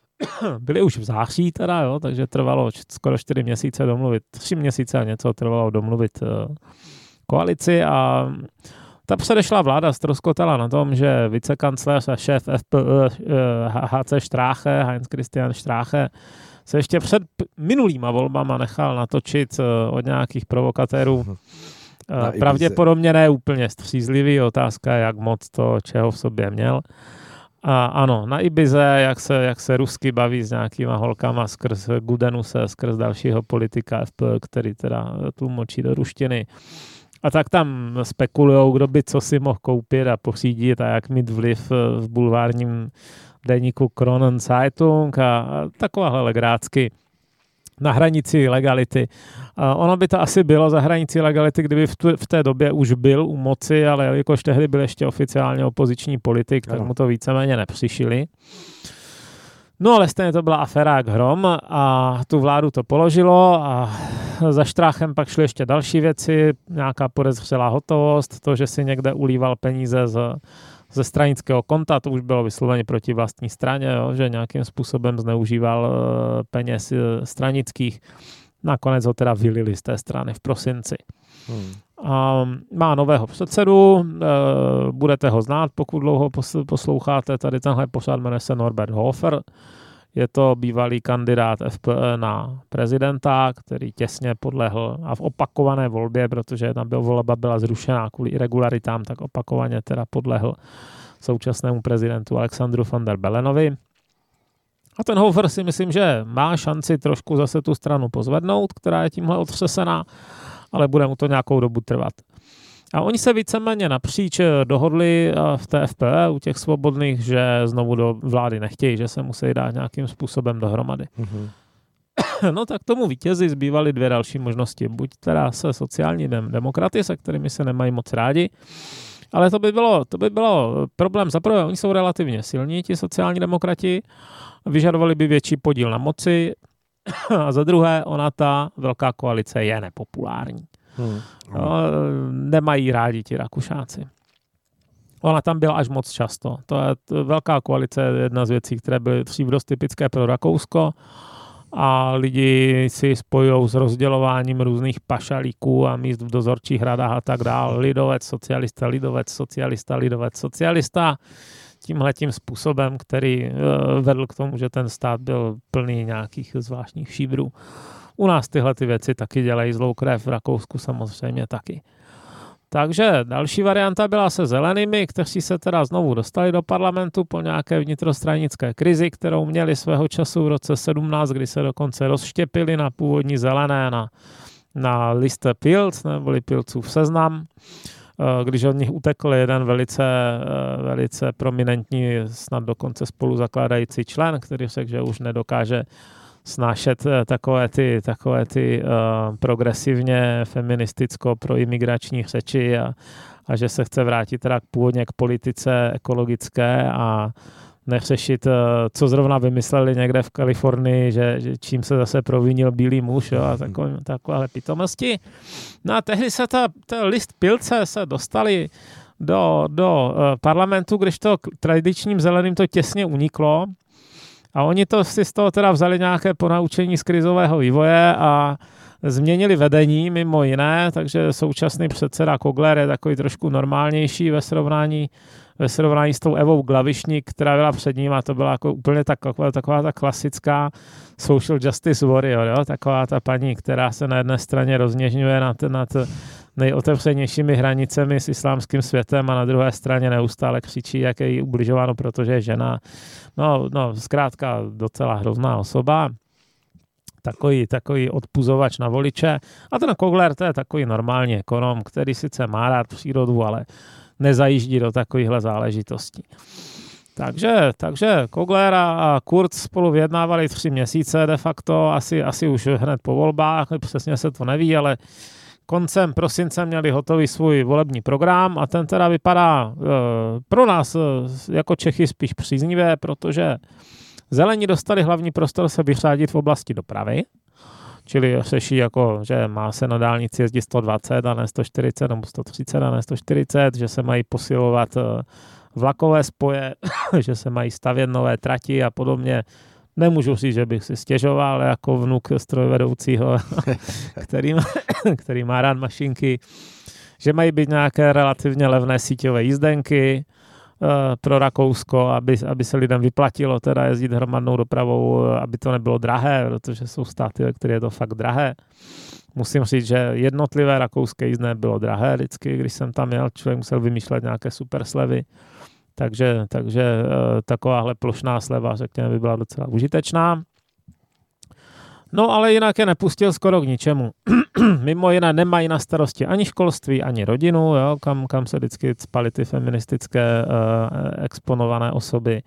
byly už v září teda, jo, takže trvalo skoro čtyři měsíce domluvit, tři měsíce a něco trvalo domluvit uh, koalici a ta předešla vláda ztroskotala na tom, že vicekancléř a šéf FPÖ uh, HC Stráche, Heinz Christian Stráche, se ještě před minulýma volbama nechal natočit od nějakých provokatérů mhm. Na Pravděpodobně ne úplně střízlivý, otázka jak moc to, čeho v sobě měl. A ano, na Ibize, jak se, jak se rusky baví s nějakýma holkama skrz Gudenuse, skrz dalšího politika FP, který teda tlumočí do ruštiny. A tak tam spekulují, kdo by co si mohl koupit a pořídit a jak mít vliv v bulvárním deníku Kronen Zeitung a, a takováhle legrácky na hranici legality. Ono by to asi bylo za hranicí legality, kdyby v, tu, v té době už byl u moci, ale jakož tehdy byl ještě oficiálně opoziční politik, tak mu to víceméně nepřišili. No ale stejně to byla aféra jak hrom a tu vládu to položilo a za štráchem pak šly ještě další věci, nějaká podezřelá hotovost, to, že si někde ulíval peníze z ze stranického konta, to už bylo vysloveně proti vlastní straně, jo, že nějakým způsobem zneužíval eh, peněz eh, stranických. Nakonec ho teda vylili z té strany v prosinci. Hmm. A má nového předsedu, eh, budete ho znát, pokud dlouho posloucháte, tady tenhle pořád jmenuje se Norbert Hofer, je to bývalý kandidát FPE na prezidenta, který těsně podlehl a v opakované volbě, protože tam byl volba byla zrušená kvůli irregularitám, tak opakovaně teda podlehl současnému prezidentu Alexandru van der Belenovi. A ten Hofer si myslím, že má šanci trošku zase tu stranu pozvednout, která je tímhle otřesená, ale bude mu to nějakou dobu trvat. A oni se víceméně napříč eh, dohodli eh, v té FPE u těch svobodných, že znovu do vlády nechtějí, že se musí dát nějakým způsobem dohromady. Mm-hmm. No tak tomu vítězi zbývaly dvě další možnosti. Buď teda se sociální demokraty, se kterými se nemají moc rádi, ale to by bylo, to by bylo problém. Za prvé, oni jsou relativně silní, ti sociální demokrati, vyžadovali by větší podíl na moci, a za druhé, ona ta velká koalice je nepopulární. Hmm. No, nemají rádi ti Rakušáci. Ona tam byla až moc často. To je to velká koalice, jedna z věcí, které byly dřív dost typické pro Rakousko a lidi si spojují s rozdělováním různých pašalíků a míst v dozorčích radách a tak dále. Lidovec, socialista, lidovec, socialista, lidovec, socialista. Tímhletím způsobem, který eh, vedl k tomu, že ten stát byl plný nějakých zvláštních šíbrů. U nás tyhle ty věci taky dělají zlou krev, v Rakousku samozřejmě taky. Takže další varianta byla se zelenými, kteří se teda znovu dostali do parlamentu po nějaké vnitrostranické krizi, kterou měli svého času v roce 17, kdy se dokonce rozštěpili na původní zelené, na, na liste Pilc, neboli Pilcův seznam. Eh, když od nich utekl jeden velice, eh, velice prominentní, snad dokonce spoluzakládající člen, který řekl, že už nedokáže snášet eh, takové ty, takové ty uh, progresivně feministicko pro imigrační řeči a, a že se chce vrátit teda k původně k politice ekologické a neřešit, uh, co zrovna vymysleli někde v Kalifornii, že, že čím se zase provinil bílý muž jo, a takové, takové pitomosti. No a tehdy se ta, ta list pilce se dostali do, do uh, parlamentu, když to tradičním zeleným to těsně uniklo, a oni to si z toho teda vzali nějaké ponaučení z krizového vývoje a změnili vedení mimo jiné, takže současný předseda Kogler je takový trošku normálnější ve srovnání ve srovnání s tou Evou Glavišník, která byla před ním a to byla jako úplně tak, taková, taková ta klasická social justice warrior, jo? taková ta paní, která se na jedné straně rozněžňuje nad, nad nejotevřenějšími hranicemi s islámským světem a na druhé straně neustále křičí, jak je jí ubližováno, protože je žena. No, no, zkrátka docela hrozná osoba takový, takový odpuzovač na voliče. A ten Kogler, to je takový normální ekonom, který sice má rád přírodu, ale nezajíždí do takovýchhle záležitostí. Takže, takže Kogler a Kurz spolu vyjednávali tři měsíce de facto, asi, asi už hned po volbách, přesně se to neví, ale koncem prosince měli hotový svůj volební program a ten teda vypadá e, pro nás e, jako Čechy spíš příznivě, protože zelení dostali hlavní prostor se vyřádit v oblasti dopravy, čili řeší jako, že má se na dálnici jezdit 120 a ne 140 nebo 130 a ne 140, že se mají posilovat e, vlakové spoje, že se mají stavět nové trati a podobně. Nemůžu říct, že bych si stěžoval jako vnuk strojvedoucího, který, má, který má rád mašinky, že mají být nějaké relativně levné síťové jízdenky uh, pro Rakousko, aby, aby se lidem vyplatilo teda jezdit hromadnou dopravou, aby to nebylo drahé, protože jsou státy, které je to fakt drahé. Musím říct, že jednotlivé rakouské jízdné bylo drahé vždycky, když jsem tam jel, člověk musel vymýšlet nějaké super slevy. Takže, takže eh, takováhle plošná sleva, řekněme, by byla docela užitečná. No ale jinak je nepustil skoro k ničemu. Mimo jiné nemají na starosti ani školství, ani rodinu, jo, kam, kam se vždycky spaly ty feministické uh, exponované osoby.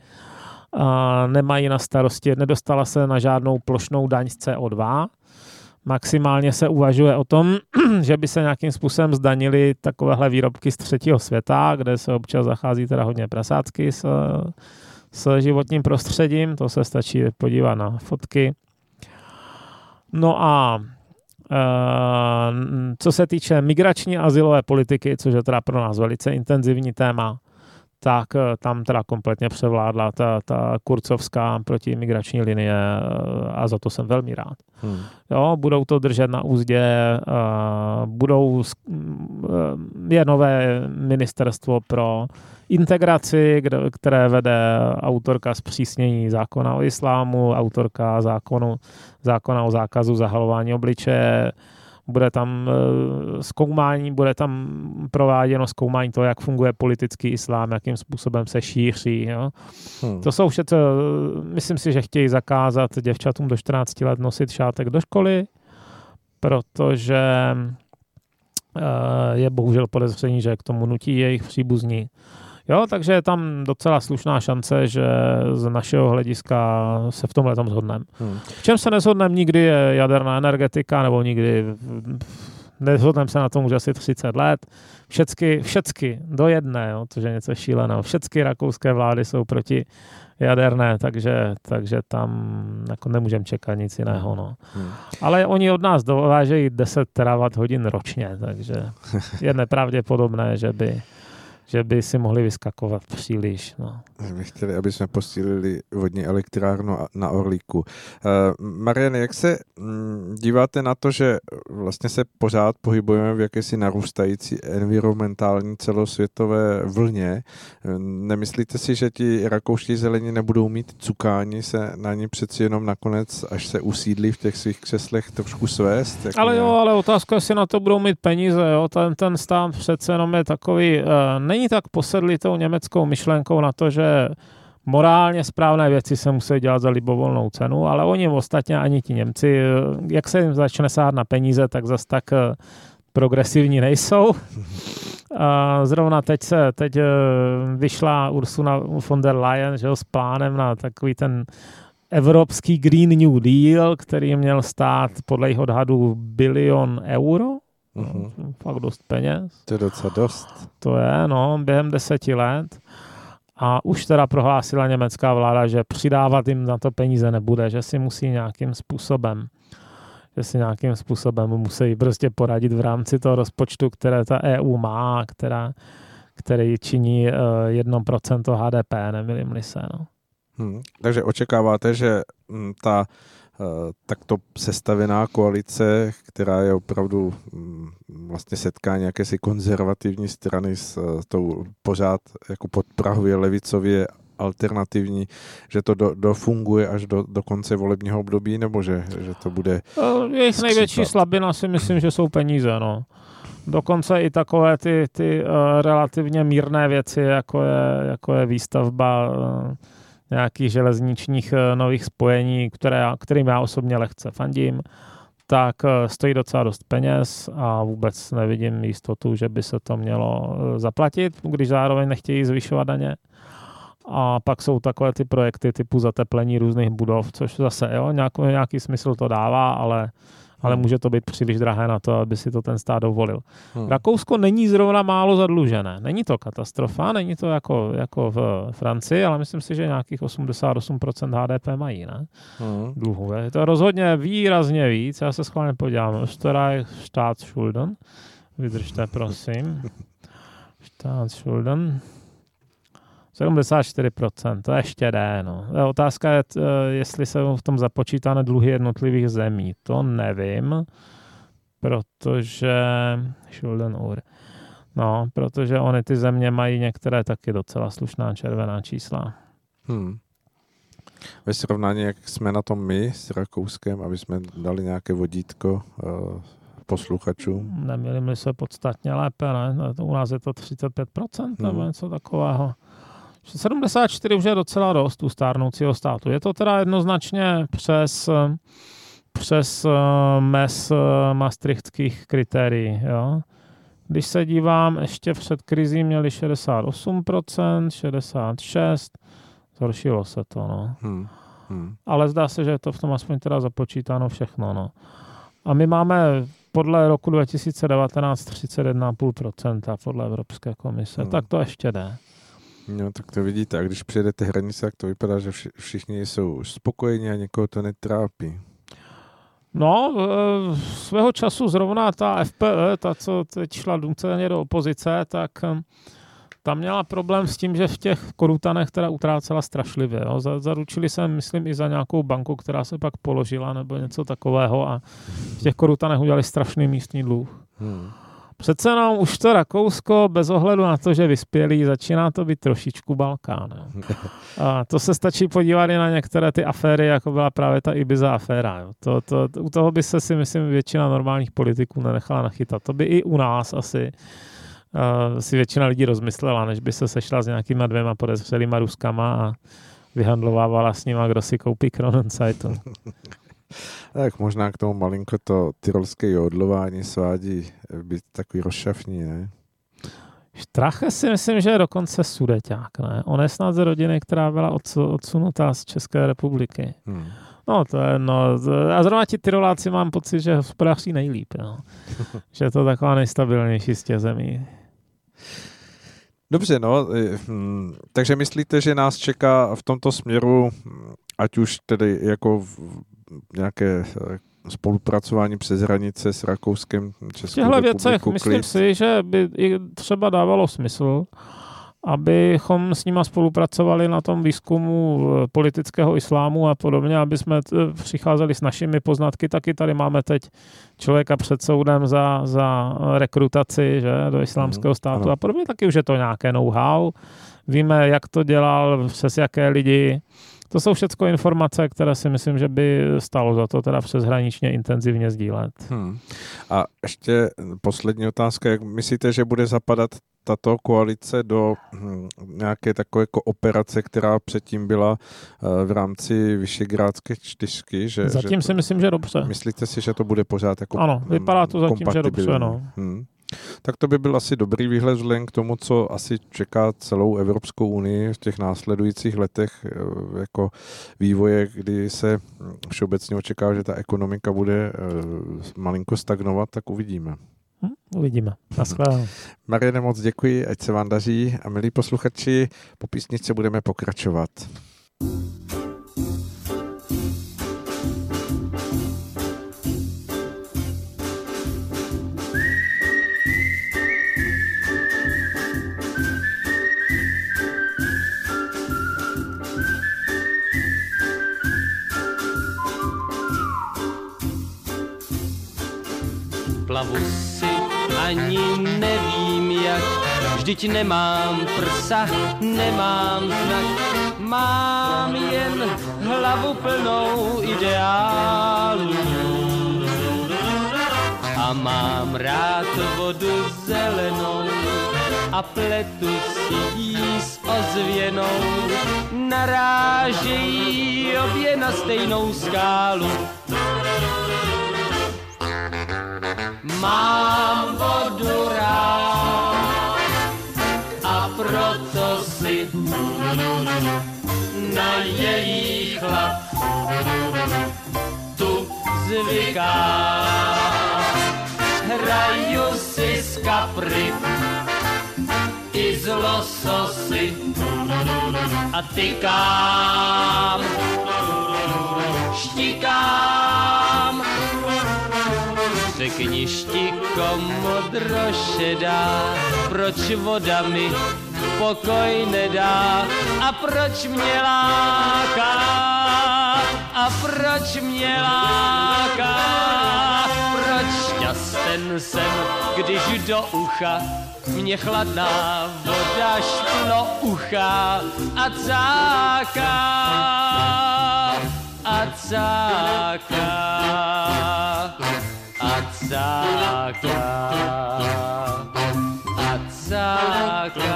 Uh, nemají na starosti, nedostala se na žádnou plošnou daň z CO2, Maximálně se uvažuje o tom, že by se nějakým způsobem zdanili takovéhle výrobky z třetího světa, kde se občas zachází teda hodně prasácky s, s životním prostředím. To se stačí podívat na fotky. No a e, co se týče migrační a azylové politiky, což je teda pro nás velice intenzivní téma, tak eh, tam teda kompletně převládla ta, ta kurcovská protimigrační linie eh, a za to jsem velmi rád. Hmm. Jo, budou to držet na úzdě, uh, budou, je nové ministerstvo pro integraci, kde, které vede autorka zpřísnění zákona o islámu, autorka zákonu, zákona o zákazu zahalování obličeje, bude tam eh, zkoumání, bude tam prováděno zkoumání toho, jak funguje politický islám, jakým způsobem se šíří. Jo. Hmm. To jsou všechno, myslím si, že chtějí zakázat děvčatům do 14 let nosit šátek do školy, protože eh, je bohužel podezření, že k tomu nutí jejich příbuzní. Jo, takže je tam docela slušná šance, že z našeho hlediska se v tomhle tam shodneme. Hmm. V čem se neshodneme nikdy je jaderná energetika, nebo nikdy neshodneme se na tom už asi 30 let. Všecky, všecky do jedné, jo, to je něco šíleného. Všecky rakouské vlády jsou proti jaderné, takže, takže tam jako nemůžeme čekat nic jiného. No. Hmm. Ale oni od nás dovážejí 10 terawatt hodin ročně, takže je nepravděpodobné, že by že by si mohli vyskakovat příliš. No. My chtěli, aby jsme posílili vodní elektrárnu na Orlíku. Uh, Marian, jak se mm, díváte na to, že vlastně se pořád pohybujeme v jakési narůstající environmentální celosvětové vlně? Nemyslíte si, že ti rakouští zelení nebudou mít cukáni se na ní přeci jenom nakonec, až se usídlí v těch svých křeslech, trošku svést? Jako ale jo, ale otázka, jestli na to budou mít peníze. Jo? Ten, ten stát přece jenom je takový, uh, není tak posedlý tou německou myšlenkou na to, že morálně správné věci se musí dělat za libovolnou cenu, ale oni ostatně ani ti Němci, jak se jim začne sát na peníze, tak zas tak eh, progresivní nejsou. A zrovna teď se teď eh, vyšla Ursula von der Leyen že, s plánem na takový ten evropský Green New Deal, který měl stát podle jejich odhadů bilion euro Uh-huh. Fakt dost peněz. To je docela dost. To je, no, během deseti let. A už teda prohlásila německá vláda, že přidávat jim na to peníze nebude, že si musí nějakým způsobem že si nějakým způsobem musí prostě poradit v rámci toho rozpočtu, které ta EU má, která, který činí uh, eh, 1% HDP, nemilím se. No. Hmm. Takže očekáváte, že mm, ta takto sestavená koalice, která je opravdu mm, vlastně setká nějaké si konzervativní strany s eh, tou pořád jako podprahově levicově alternativní, že to do, dofunguje až do, do konce volebního období, nebo že, že to bude eh, Jejich největší slabina si myslím, že jsou peníze, no. Dokonce i takové ty, ty uh, relativně mírné věci, jako je, jako je výstavba uh, nějakých železničních eh, nových spojení, které, kterým já osobně lehce fandím, tak eh, stojí docela dost peněz a vůbec nevidím jistotu, že by se to mělo eh, zaplatit, když zároveň nechtějí zvyšovat daně. A pak jsou takové ty projekty typu zateplení různých budov, což zase jo, nějaký, nějaký smysl to dává, ale ale Hmm. může to být příliš drahé na to, aby si to ten stát dovolil. Hmm. Rakousko není zrovna málo zadlužené. Není to katastrofa, není to jako, jako v Francii, ale myslím si, že nějakých 88% HDP mají, ne? Hmm. Dluhu. Je to rozhodně výrazně víc. Já se schválně podívám. Österreich Staatsschulden. Vydržte, prosím. Staatsschulden. 74%, to ještě jde. No. Otázka je, eh, jestli se v tom započítáne dluhy jednotlivých zemí. To nevím, protože Schuldenur. No, protože oni ty země mají některé taky docela slušná červená čísla. Hmm. Ve srovnání, jak jsme na tom my s Rakouskem, aby jsme dali nějaké vodítko uh, posluchačům. Neměli se podstatně lépe, ne? U nás je to 35% nebo Hmm. něco takového. 74 už je docela dost u stárnoucího státu. Je to teda jednoznačně přes, přes eh, mez eh, maastrichtských kritérií. Jo? Když se dívám, ještě před krizí měli 68%, 66%, zhoršilo se to. No. Hmm. Hmm. Ale zdá se, že je to v tom aspoň teda započítáno všechno. No. A my máme podle roku 2019 31,5% podle Evropské komise. Hmm. Tak to ještě jde. No, tak to vidíte. A když přijedete hranice, tak to vypadá, že vši- všichni jsou spokojení a někoho to netrápí. No, eh, svého času zrovna ta FPE, ta, co teď šla nuceně do opozice, tak eh, tam měla problém s tím, že v těch korutanech teda utrácela strašlivě. Jo. Za- Zaručili se, myslím, i za nějakou banku, která se pak položila nebo něco takového a v těch korutanech udělali strašný místní dluh. Hmm. Přece jenom už to Rakousko, bez ohledu na to, že vyspělý, začíná to být trošičku Balkán. Jo. A to se stačí podívat i na některé ty aféry, jako byla právě ta Ibiza aféra. Jo. To, to, u toho by se si, myslím, většina normálních politiků nenechala nachytat. To by i u nás asi uh, si většina lidí rozmyslela, než by se sešla s nějakýma dvěma podezřelýma Ruskama a vyhandlovávala s nima, kdo si koupí Kronenzeitung. Tak možná k tomu malinko to tyrolské jodlování svádí eh, být takový rozšafní, ne? Strache si myslím, že je dokonce sudeťák, ne? On je snad z rodiny, která byla odsu, odsunutá z České republiky. Hmm. No to je, no, a zrovna ti Tyroláci mám pocit, že hospodáří nejlíp, no. že je to taková nejstabilnější z těch zemí. Dobře, no, eh, hm, takže myslíte, že nás čeká v tomto směru, hm, ať už tedy jako nějaké eh, spolupracování přes hranice s Rakouskem, V Českou těchto věcech republiku, myslím klid. si, že by i třeba dávalo smysl, abychom s nima spolupracovali na tom výzkumu eh, politického islámu a podobně, aby jsme t- přicházeli s našimi poznatky. Taky tady máme teď člověka před soudem za, za rekrutaci že, do islámského Mhm, státu ano. a podobně. Taky už je to nějaké know-how. Víme, jak to dělal, přes jaké lidi. To jsou všechno informace, které si myslím, že by stalo za to teda přeshraničně intenzivně sdílet. Hmm. A ještě poslední otázka, jak myslíte, že bude zapadat tato koalice do hm, nějaké takové jako operace, která předtím byla eh, v rámci Vyšegrádské čtyřky? Že, Zatím že si myslím, že dobře. Myslíte si, že to bude pořád jako Ano, vypadá to zatím, že dobře, no. Hmm. Tak to by byl asi dobrý výhled vzhledem k tomu, co asi čeká celou Evropskou unii v těch následujících letech eh, jako vývoje, kdy se všeobecně očekává, že ta ekonomika bude eh, malinko stagnovat, tak uvidíme. Hm, uvidíme. Naschledanou. Mariane, moc děkuji, ať se vám daří a milí posluchači, po písničce budeme pokračovat. Plavu si ani nevím jak, vždyť nemám prsa, nemám znak, mám jen hlavu plnou ideálů. A mám rád vodu zelenou a pletu si jí s ozvěnou. Narážejí obě na stejnou skálu. Mám vodu rád a proto si na její chlad tu zvyká. Hraju si z kapry i z lososy a tykám, štikám. Řekni štiko modrošedá, proč voda mi pokoj nedá? A proč mě láká? A proč mě láká? Proč šťasten jsem, když do ucha mě chladná voda šplo ucha? A cáká a cáká Ataka, Ataka.